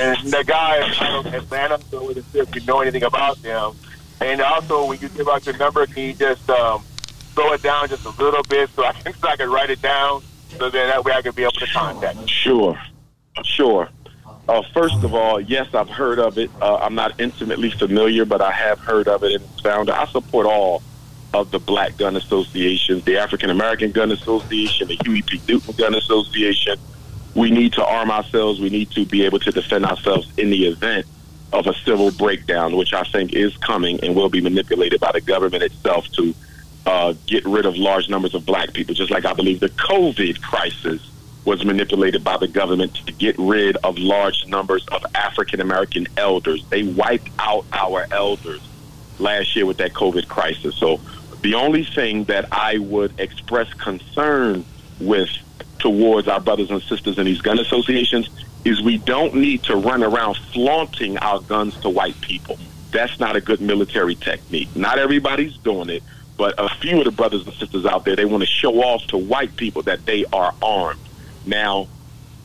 and the guy out of Atlanta, so it's if you know anything about them. And also, when you give out your number, can you just um, slow it down just a little bit so I can so I can write it down, so then that way I can be able to contact you. Sure, sure. Uh, first of all, yes, I've heard of it. Uh, I'm not intimately familiar, but I have heard of it and found. I support all of the Black Gun Associations, the African American Gun Association, the Huey P. Newton Gun Association. We need to arm ourselves. We need to be able to defend ourselves in the event of a civil breakdown, which I think is coming and will be manipulated by the government itself to uh, get rid of large numbers of black people, just like I believe the COVID crisis was manipulated by the government to get rid of large numbers of African American elders. They wiped out our elders last year with that COVID crisis. So the only thing that I would express concern with towards our brothers and sisters in these gun associations is we don't need to run around flaunting our guns to white people. That's not a good military technique. Not everybody's doing it, but a few of the brothers and sisters out there, they want to show off to white people that they are armed. Now,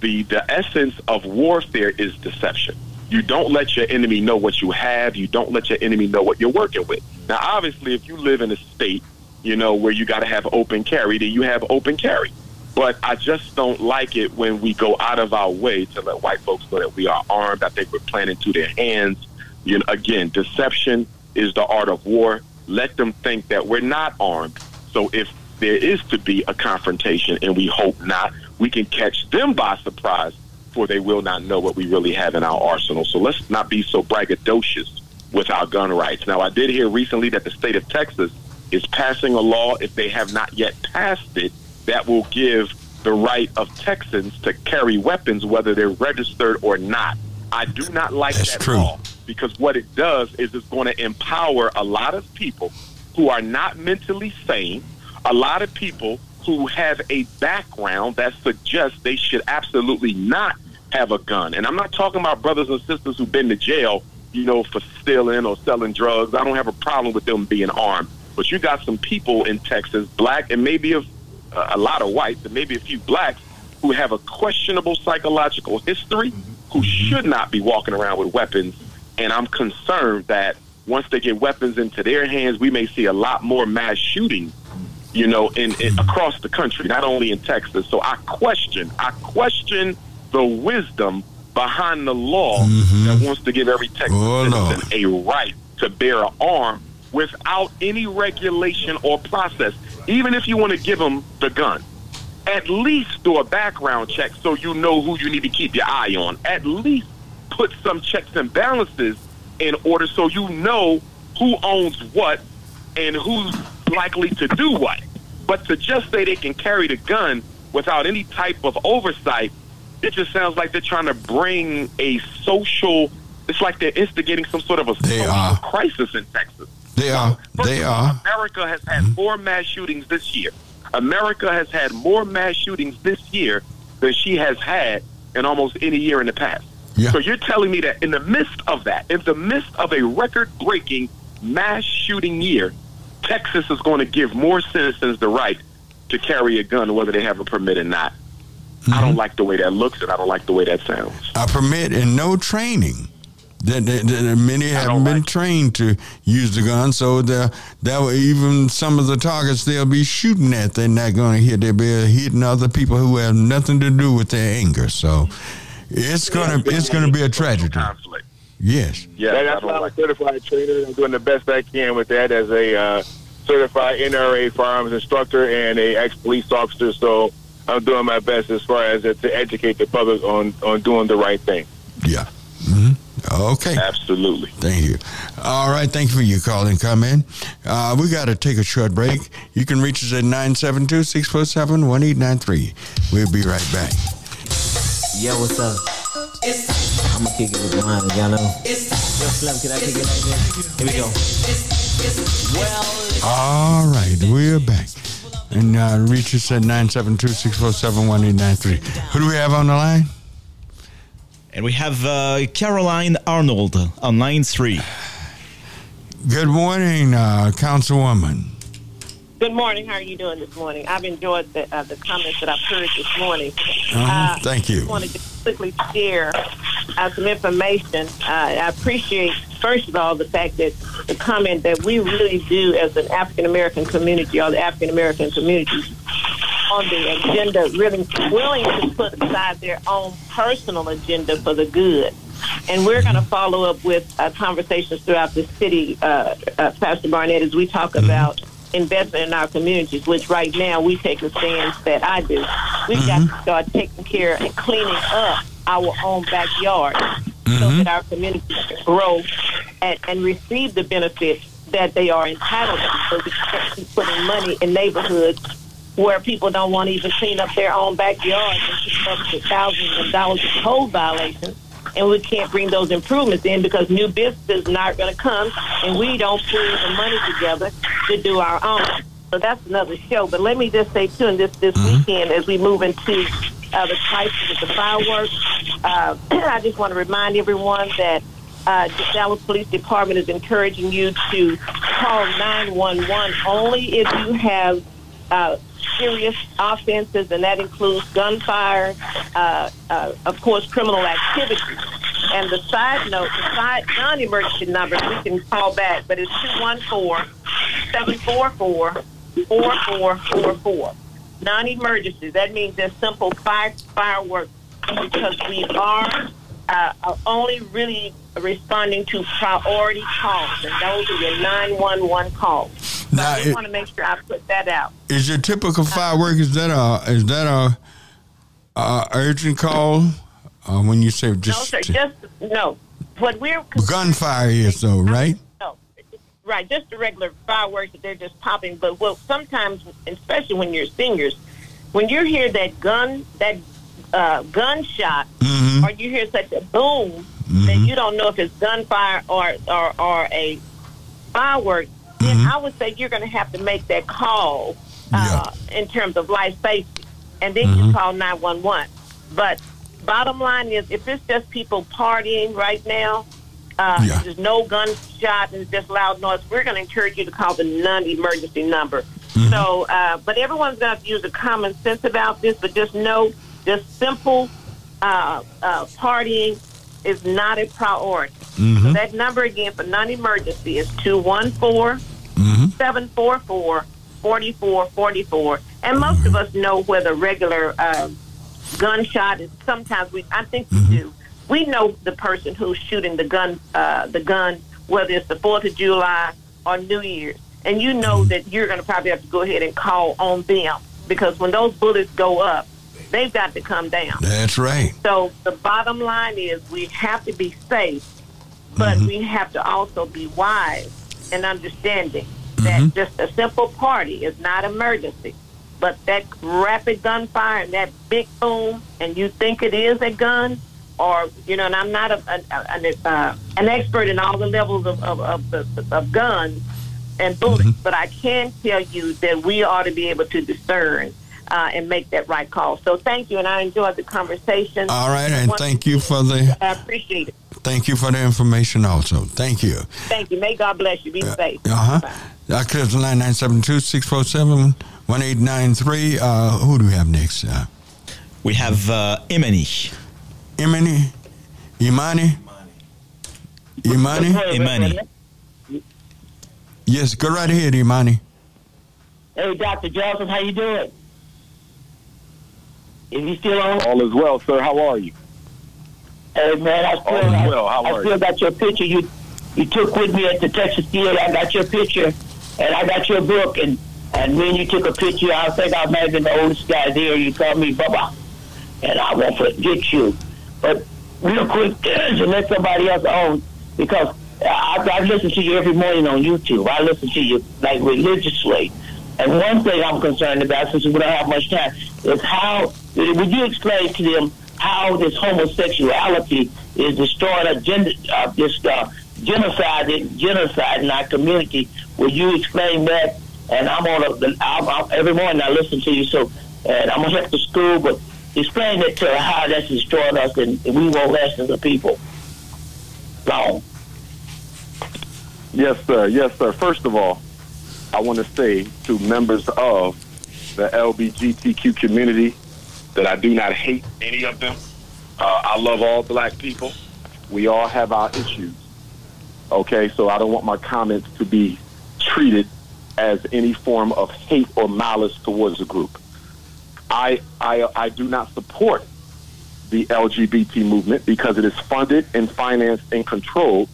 the the essence of warfare is deception. You don't let your enemy know what you have. You don't let your enemy know what you're working with. Now, obviously, if you live in a state, you know, where you got to have open carry, then you have open carry. But I just don't like it when we go out of our way to let white folks know that we are armed. I think we're into their hands. You know, again, deception is the art of war. Let them think that we're not armed. So if there is to be a confrontation, and we hope not, we can catch them by surprise, for they will not know what we really have in our arsenal. So let's not be so braggadocious with our gun rights. Now, I did hear recently that the state of Texas is passing a law, if they have not yet passed it, that will give the right of Texans to carry weapons, whether they're registered or not. I do not like That's that true. law because what it does is it's going to empower a lot of people who are not mentally sane, a lot of people who have a background that suggests they should absolutely not have a gun. And I'm not talking about brothers and sisters who've been to jail, you know, for stealing or selling drugs. I don't have a problem with them being armed. But you got some people in Texas, black and maybe a, a lot of whites and maybe a few blacks, who have a questionable psychological history, who should mm-hmm. not be walking around with weapons. And I'm concerned that once they get weapons into their hands, we may see a lot more mass shooting, you know, in, in mm-hmm. across the country, not only in Texas. So I question, I question the wisdom behind the law that mm-hmm. wants to give every Texas oh, citizen a right to bear an arm without any regulation or process. Even if you want to give them the gun, at least do a background check so you know who you need to keep your eye on. At least put some checks and balances in order so you know who owns what and who's likely to do what. But to just say they can carry the gun without any type of oversight, it just sounds like they're trying to bring a social. It's like they're instigating some sort of a social crisis in Texas. They are. They are. America has had mm-hmm. four mass shootings this year. America has had more mass shootings this year than she has had in almost any year in the past. So you're telling me that in the midst of that, in the midst of a record-breaking mass shooting year, Texas is going to give more citizens the right to carry a gun, whether they have a permit or not. I don't mm-hmm. like the way that looks, and I don't like the way that sounds. A permit and no training. That, that, that many haven't been trained to use the gun, so the, that will- even some of the targets they'll be shooting at, they're not going to hit. They'll be hitting other people who have nothing to do with their anger. So it's gonna it's gonna be a tragedy. Yes. Yeah, that's why I'm a certified trainer. I'm doing the best I can with that as a uh, certified NRA firearms instructor and a ex-police officer. So I'm doing my best as far as uh, to educate the public on on doing the right thing. Yeah. hmm Okay. Absolutely. Thank you. All right. Thank you for your call and comment. Uh, we got to take a short break. You can reach us at 972 647 1893. We'll be right back. Yo, what's up? It's I'm gonna kick it with mine, y'all know. Yo, Slim, can I kick it like this? Here we go. Well, All right. We're back. And uh, reach us at 972 647 1893. Who do we have on the line? And we have uh, Caroline Arnold on line three. Good morning, uh, Councilwoman. Good morning. How are you doing this morning? I've enjoyed the uh, the comments that I've heard this morning. Uh-huh. Thank you. I wanted to quickly share uh, some information. Uh, I appreciate, first of all, the fact that the comment that we really do as an African American community or the African American community on the agenda, really willing to put aside their own personal agenda for the good. And we're going to follow up with uh, conversations throughout the city, uh, uh, Pastor Barnett, as we talk about investment in our communities, which right now we take a stance that I do. We've got mm-hmm. to start taking care and cleaning up our own backyard so mm-hmm. that our communities can grow and, and receive the benefits that they are entitled to. So we can't keep putting money in neighborhoods where people don't want to even clean up their own backyards and keep up with thousands of dollars of code violations. And we can't bring those improvements in because new businesses not going to come, and we don't pull the money together to do our own. So that's another show. But let me just say too, in this this weekend, as we move into uh, the crisis with the fireworks, uh, I just want to remind everyone that uh, the Dallas Police Department is encouraging you to call 911 only if you have uh, serious offenses, and that includes gunfire, uh, uh, of course, criminal activity. And the side note, the side non-emergency number we can call back, but it's 214-744-4444. Non-emergency, that means they're simple fire, fireworks because we are uh, are only really responding to priority calls, and those are your 911 calls. Now, I just want to make sure I put that out. Is your typical firework is that a is that a, a urgent call? Uh, when you say just No, sir, just no. What we're gunfire is though, right? No, right, just the regular fireworks that they're just popping. But well, sometimes, especially when you're singers, when you hear that gun, that uh, gunshot, Mm-hmm. or you hear such a boom, that you don't know if it's gunfire or or, or a firework, then Mm-hmm. I would say you're going to have to make that call uh, in terms of life safety, and then Mm-hmm. you call nine one one. But bottom line is, if it's just people partying right now, uh, Yeah. there's no gunshot and just loud noise. We're going to encourage you to call the non-emergency number. Mm-hmm. So, uh, but everyone's going to to use a common sense about this. But just know, just simple uh, uh, partying is not a priority. Mm-hmm. So that number again for non-emergency is two one four seven four four forty four forty four. And most of us know where the regular uh, gunshot is. Sometimes we, I think we do. We know the person who's shooting the gun, uh, the gun, whether it's the Fourth of July or New Year's, and you know that you're going to probably have to go ahead and call on them because when those bullets go up, they've got to come down. That's right. So the bottom line is we have to be safe, but mm-hmm. we have to also be wise and understanding mm-hmm. that just a simple party is not emergency. But that rapid gunfire and that big boom, and you think it is a gun, or you know, and I'm not a, a, an, uh, an expert in all the levels of of, of, of, of guns and bullets, mm-hmm. but I can tell you that we ought to be able to discern uh, and make that right call. So thank you, and I enjoyed the conversation. All right, and Once thank you for the I appreciate it. thank you for the information also. Thank you. Thank you. May God bless you. Be safe. Uh huh. Uh, Clips line nine seven two six four seven one eight nine three. Uh, who do we have next? Uh, We have uh, Imani. Imani, Imani, Imani, Imani. Yes, go right ahead, Imani. Hey, Dr. Johnson, how you doing? Is he still on? All is well, sir. How are you? Hey, man, I still, is well. How I are still you? got your picture you you took with me at the Texas Theater. I got your picture, and I got your book, and and when you took a picture, I think I might have been the oldest guy there. You called me Bubba, and I won't forget you. But real quick, to let somebody else on, because I, I listen to you every morning on YouTube. I listen to you like religiously. And one thing I'm concerned about, since we don't have much time, is how would you explain to them how this homosexuality is destroying a gender, uh, this uh, genocide, genocide in our community? Would you explain that? And I'm on a, I'm, I'm, every morning I listen to you, so and I'm gonna head to school, but explain that to how that's destroying us, and, and we won't last as a people. Long. Yes, sir. Yes, sir. First of all, I want to say to members of the LBGTQ community that I do not hate any of them. Uh, I love all black people. We all have our issues. Okay, so I don't want my comments to be treated as any form of hate or malice towards a group. I, I, I do not support the LGBT movement because it is funded and financed and controlled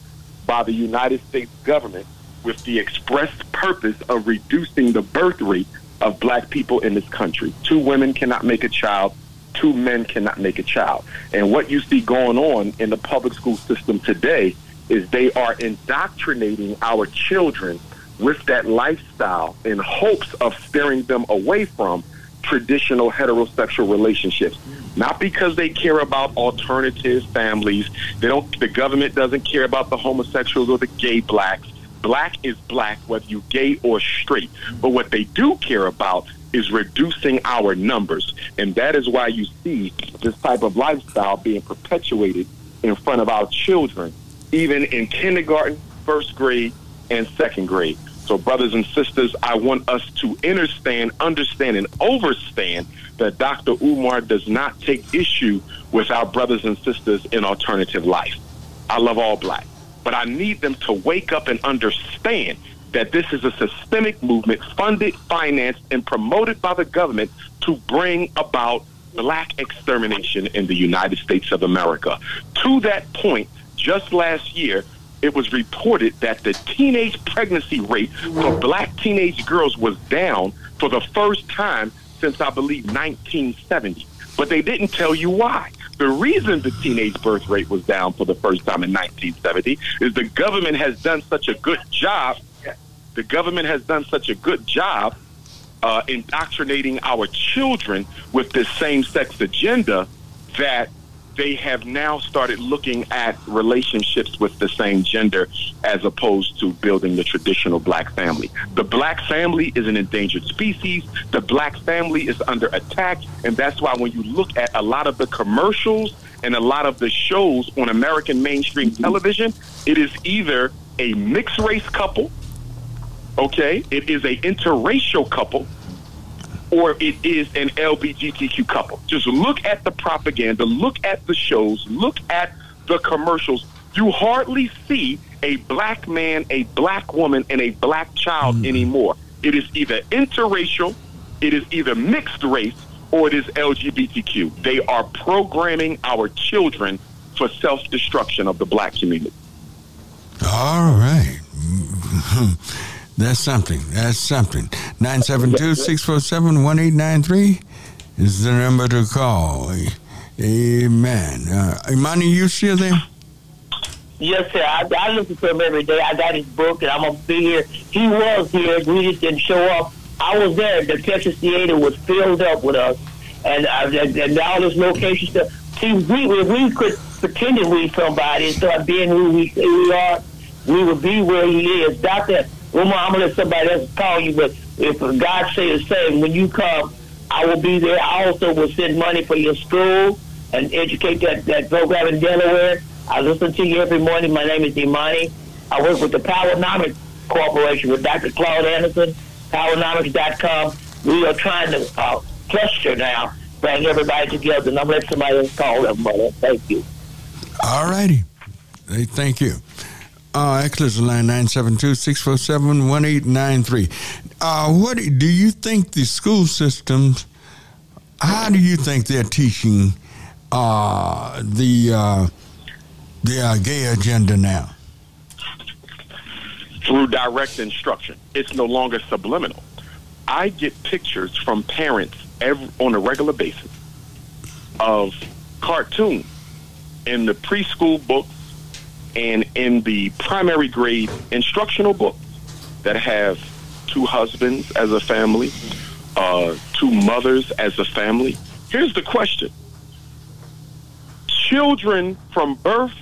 by the United States government with the express purpose of reducing the birth rate of black people in this country. Two women cannot make a child, two men cannot make a child. And what you see going on in the public school system today is they are indoctrinating our children with that lifestyle in hopes of steering them away from traditional heterosexual relationships. Not because they care about alternative families. They don't the government doesn't care about the homosexuals or the gay blacks. Black is black whether you're gay or straight. But what they do care about is reducing our numbers. And that is why you see this type of lifestyle being perpetuated in front of our children, even in kindergarten, first grade, and second grade. So, brothers and sisters, I want us to understand, understand, and overstand that Dr. Umar does not take issue with our brothers and sisters in alternative life. I love all black, but I need them to wake up and understand that this is a systemic movement funded, financed, and promoted by the government to bring about black extermination in the United States of America. To that point, just last year, it was reported that the teenage pregnancy rate for black teenage girls was down for the first time since I believe 1970. But they didn't tell you why. The reason the teenage birth rate was down for the first time in 1970 is the government has done such a good job. The government has done such a good job uh, indoctrinating our children with this same sex agenda that they have now started looking at relationships with the same gender as opposed to building the traditional black family. The black family is an endangered species. The black family is under attack. And that's why when you look at a lot of the commercials and a lot of the shows on American mainstream television, it is either a mixed race couple, okay, it is a interracial couple, or it is an LGBTQ couple. Just look at the propaganda, look at the shows, look at the commercials. You hardly see a black man, a black woman, and a black child hmm. anymore. It is either interracial, it is either mixed race, or it is LGBTQ. They are programming our children for self destruction of the black community. All right. Hmm. That's something. That's something. 972 647 1893 is the number to call. Amen. Uh, Imani, you still there? Yes, sir. I, I listen to him every day. I got his book, and I'm gonna be here. He was here. We just didn't show up. I was there. The Texas Theater was filled up with us, and uh, and, and all this location stuff. See, we if we could pretend we somebody and start being who we say we are, we would be where he is. I'm gonna let somebody else call you, but if God say the same, when you come, I will be there. I also will send money for your school and educate that, that program in Delaware. I listen to you every morning. My name is Imani. I work with the Powernomics Corporation with Dr. Claude Anderson, Powernomics.com. We are trying to uh, cluster now, bring everybody together, and I'm going to let somebody else call them, mother. Thank you. All righty. Hey, thank you. Uh, Eccles line 972-647-1893. Uh, what do you think the school systems, how do you think they're teaching uh, the, uh, the uh, gay agenda now? through direct instruction. It's no longer subliminal. I get pictures from parents every, on a regular basis of cartoons in the preschool books and in the primary grade instructional books that have two husbands as a family, uh, two mothers as a family. Here's the question children from birth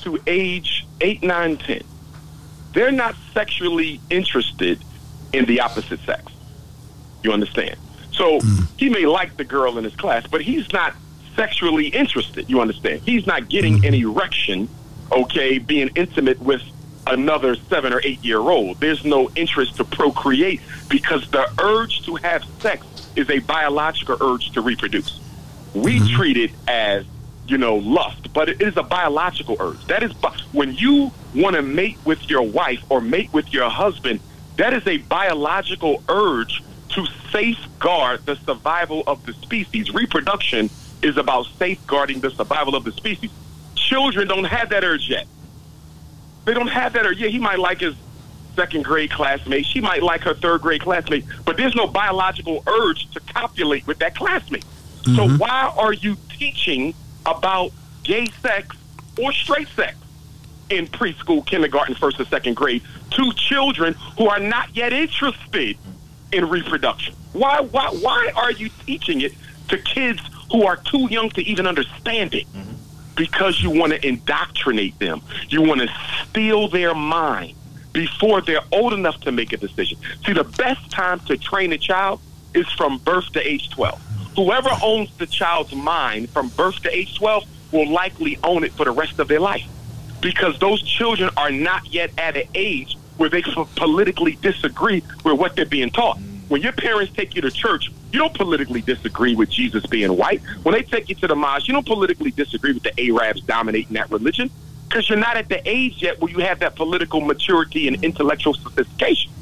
to age 8, 9, 10 they're not sexually interested in the opposite sex. You understand? So he may like the girl in his class, but he's not sexually interested. You understand? He's not getting an erection, okay, being intimate with another seven or eight year old. There's no interest to procreate because the urge to have sex is a biological urge to reproduce. We mm-hmm. treat it as you know, lust, but it is a biological urge. That is when you want to mate with your wife or mate with your husband, that is a biological urge to safeguard the survival of the species. Reproduction is about safeguarding the survival of the species. Children don't have that urge yet. They don't have that urge. Yeah, he might like his second grade classmate. She might like her third grade classmate, but there's no biological urge to copulate with that classmate. So mm-hmm. why are you teaching about gay sex or straight sex in preschool, kindergarten, first or second grade to children who are not yet interested in reproduction? Why why why are you teaching it to kids who are too young to even understand it? Mm-hmm. Because you want to indoctrinate them. You want to steal their mind before they're old enough to make a decision. See, the best time to train a child is from birth to age 12. Whoever owns the child's mind from birth to age 12 will likely own it for the rest of their life because those children are not yet at an age where they politically disagree with what they're being taught. When your parents take you to church, you don't politically disagree with Jesus being white. When they take you to the mosque, you don't politically disagree with the Arabs dominating that religion because you're not at the age yet where you have that political maturity and intellectual sophistication.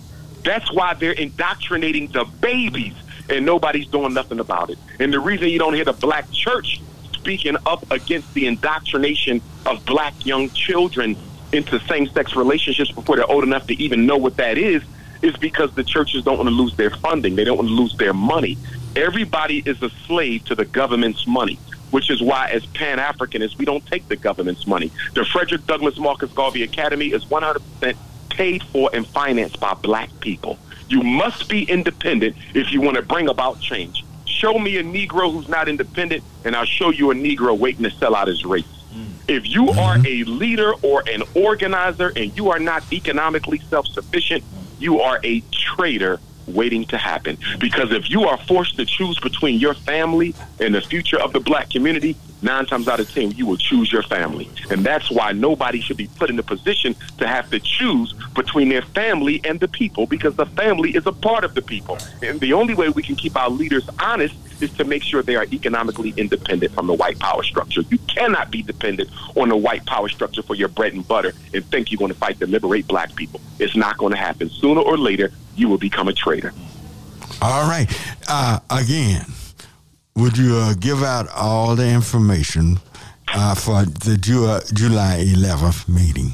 That's why they're indoctrinating the babies and nobody's doing nothing about it. And the reason you don't hear the black church speaking up against the indoctrination of black young children into same-sex relationships before they're old enough to even know what that is is because the churches don't want to lose their funding. They don't want to lose their money. Everybody is a slave to the government's money, which is why, as Pan Africanists, we don't take the government's money. The Frederick Douglass Marcus Garvey Academy is 100% paid for and financed by black people. You must be independent if you want to bring about change. Show me a Negro who's not independent, and I'll show you a Negro waiting to sell out his race. Mm. If you are mm-hmm. a leader or an organizer and you are not economically self sufficient, you are a traitor waiting to happen. Because if you are forced to choose between your family and the future of the black community, nine times out of ten, you will choose your family. And that's why nobody should be put in a position to have to choose between their family and the people, because the family is a part of the people. And the only way we can keep our leaders honest is to make sure they are economically independent from the white power structure. You cannot be dependent on the white power structure for your bread and butter and think you're going to fight to liberate black people. It's not going to happen. Sooner or later, you will become a traitor. All right. Uh, again, would you uh, give out all the information uh, for the Ju- July 11th meeting?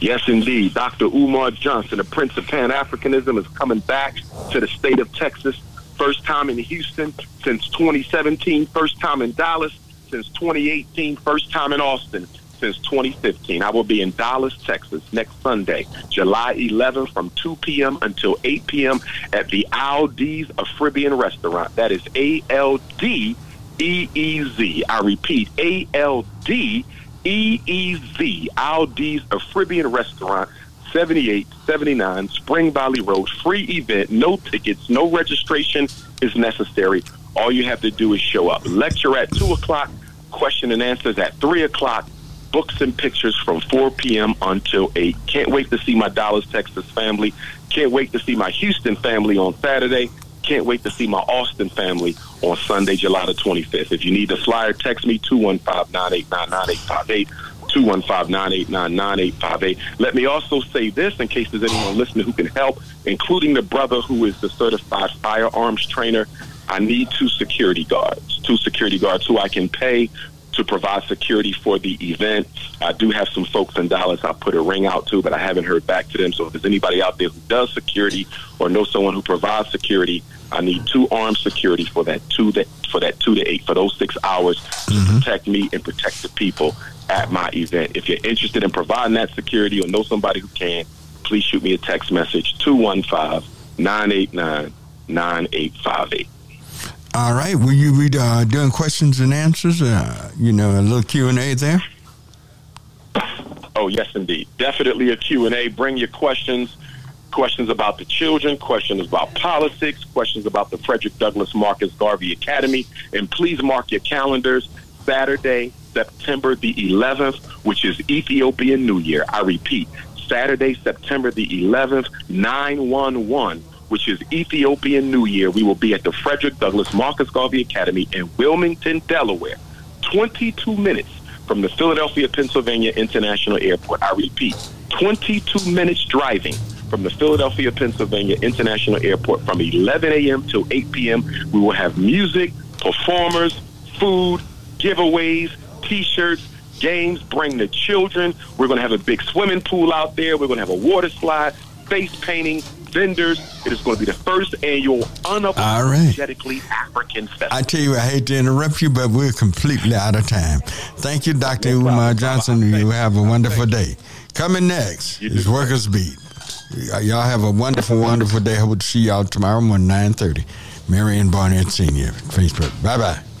Yes, indeed. Dr. Umar Johnson, the Prince of Pan Africanism, is coming back to the state of Texas. First time in Houston since 2017, first time in Dallas since 2018, first time in Austin since 2015. I will be in Dallas, Texas next Sunday, July 11th from 2 p.m. until 8 p.m. at the Aldeez Afribbean Restaurant. That is A L D E E Z. I repeat, A L D E E Z. Aldeez Afribbean Restaurant. 7879 Spring Valley Road. Free event, no tickets, no registration is necessary. All you have to do is show up. Lecture at 2 o'clock, question and answers at 3 o'clock, books and pictures from 4 p.m. until 8. Can't wait to see my Dallas, Texas family. Can't wait to see my Houston family on Saturday. Can't wait to see my Austin family on Sunday, July the 25th. If you need the flyer, text me 215 989 9858. 215-989-9858. Let me also say this in case there's anyone listening who can help, including the brother who is the certified firearms trainer. I need two security guards, two security guards who I can pay to provide security for the event. I do have some folks in Dallas I put a ring out to, but I haven't heard back to them. So if there's anybody out there who does security or knows someone who provides security, I need two armed security for that two that for that two to eight for those six hours to mm-hmm. protect me and protect the people at my event. If you're interested in providing that security or know somebody who can, please shoot me a text message 215-989-9858. All right. Will you be uh, doing questions and answers? Uh, you know, a little Q and A there. Oh, yes, indeed. Definitely a Q&A. Bring your questions. Questions about the children, questions about politics, questions about the Frederick Douglass Marcus Garvey Academy. And please mark your calendars. Saturday, September the 11th, which is Ethiopian New Year. I repeat, Saturday, September the 11th, 911, which is Ethiopian New Year. We will be at the Frederick Douglass Marcus Garvey Academy in Wilmington, Delaware. 22 minutes from the Philadelphia, Pennsylvania International Airport. I repeat, 22 minutes driving from the Philadelphia, Pennsylvania International Airport from 11 a.m. till 8 p.m. We will have music, performers, food, giveaways, T-shirts, games. Bring the children. We're going to have a big swimming pool out there. We're going to have a water slide, face painting, vendors. It is going to be the first annual unapologetically African festival. I tell you, I hate to interrupt you, but we're completely out of time. Thank you, Dr. Umar Johnson. You have a wonderful day. Coming next is Workers Beat. Y'all have a wonderful, wonderful day. I will see y'all tomorrow morning, 9.30. Marion Barnett Senior, Facebook. Bye-bye.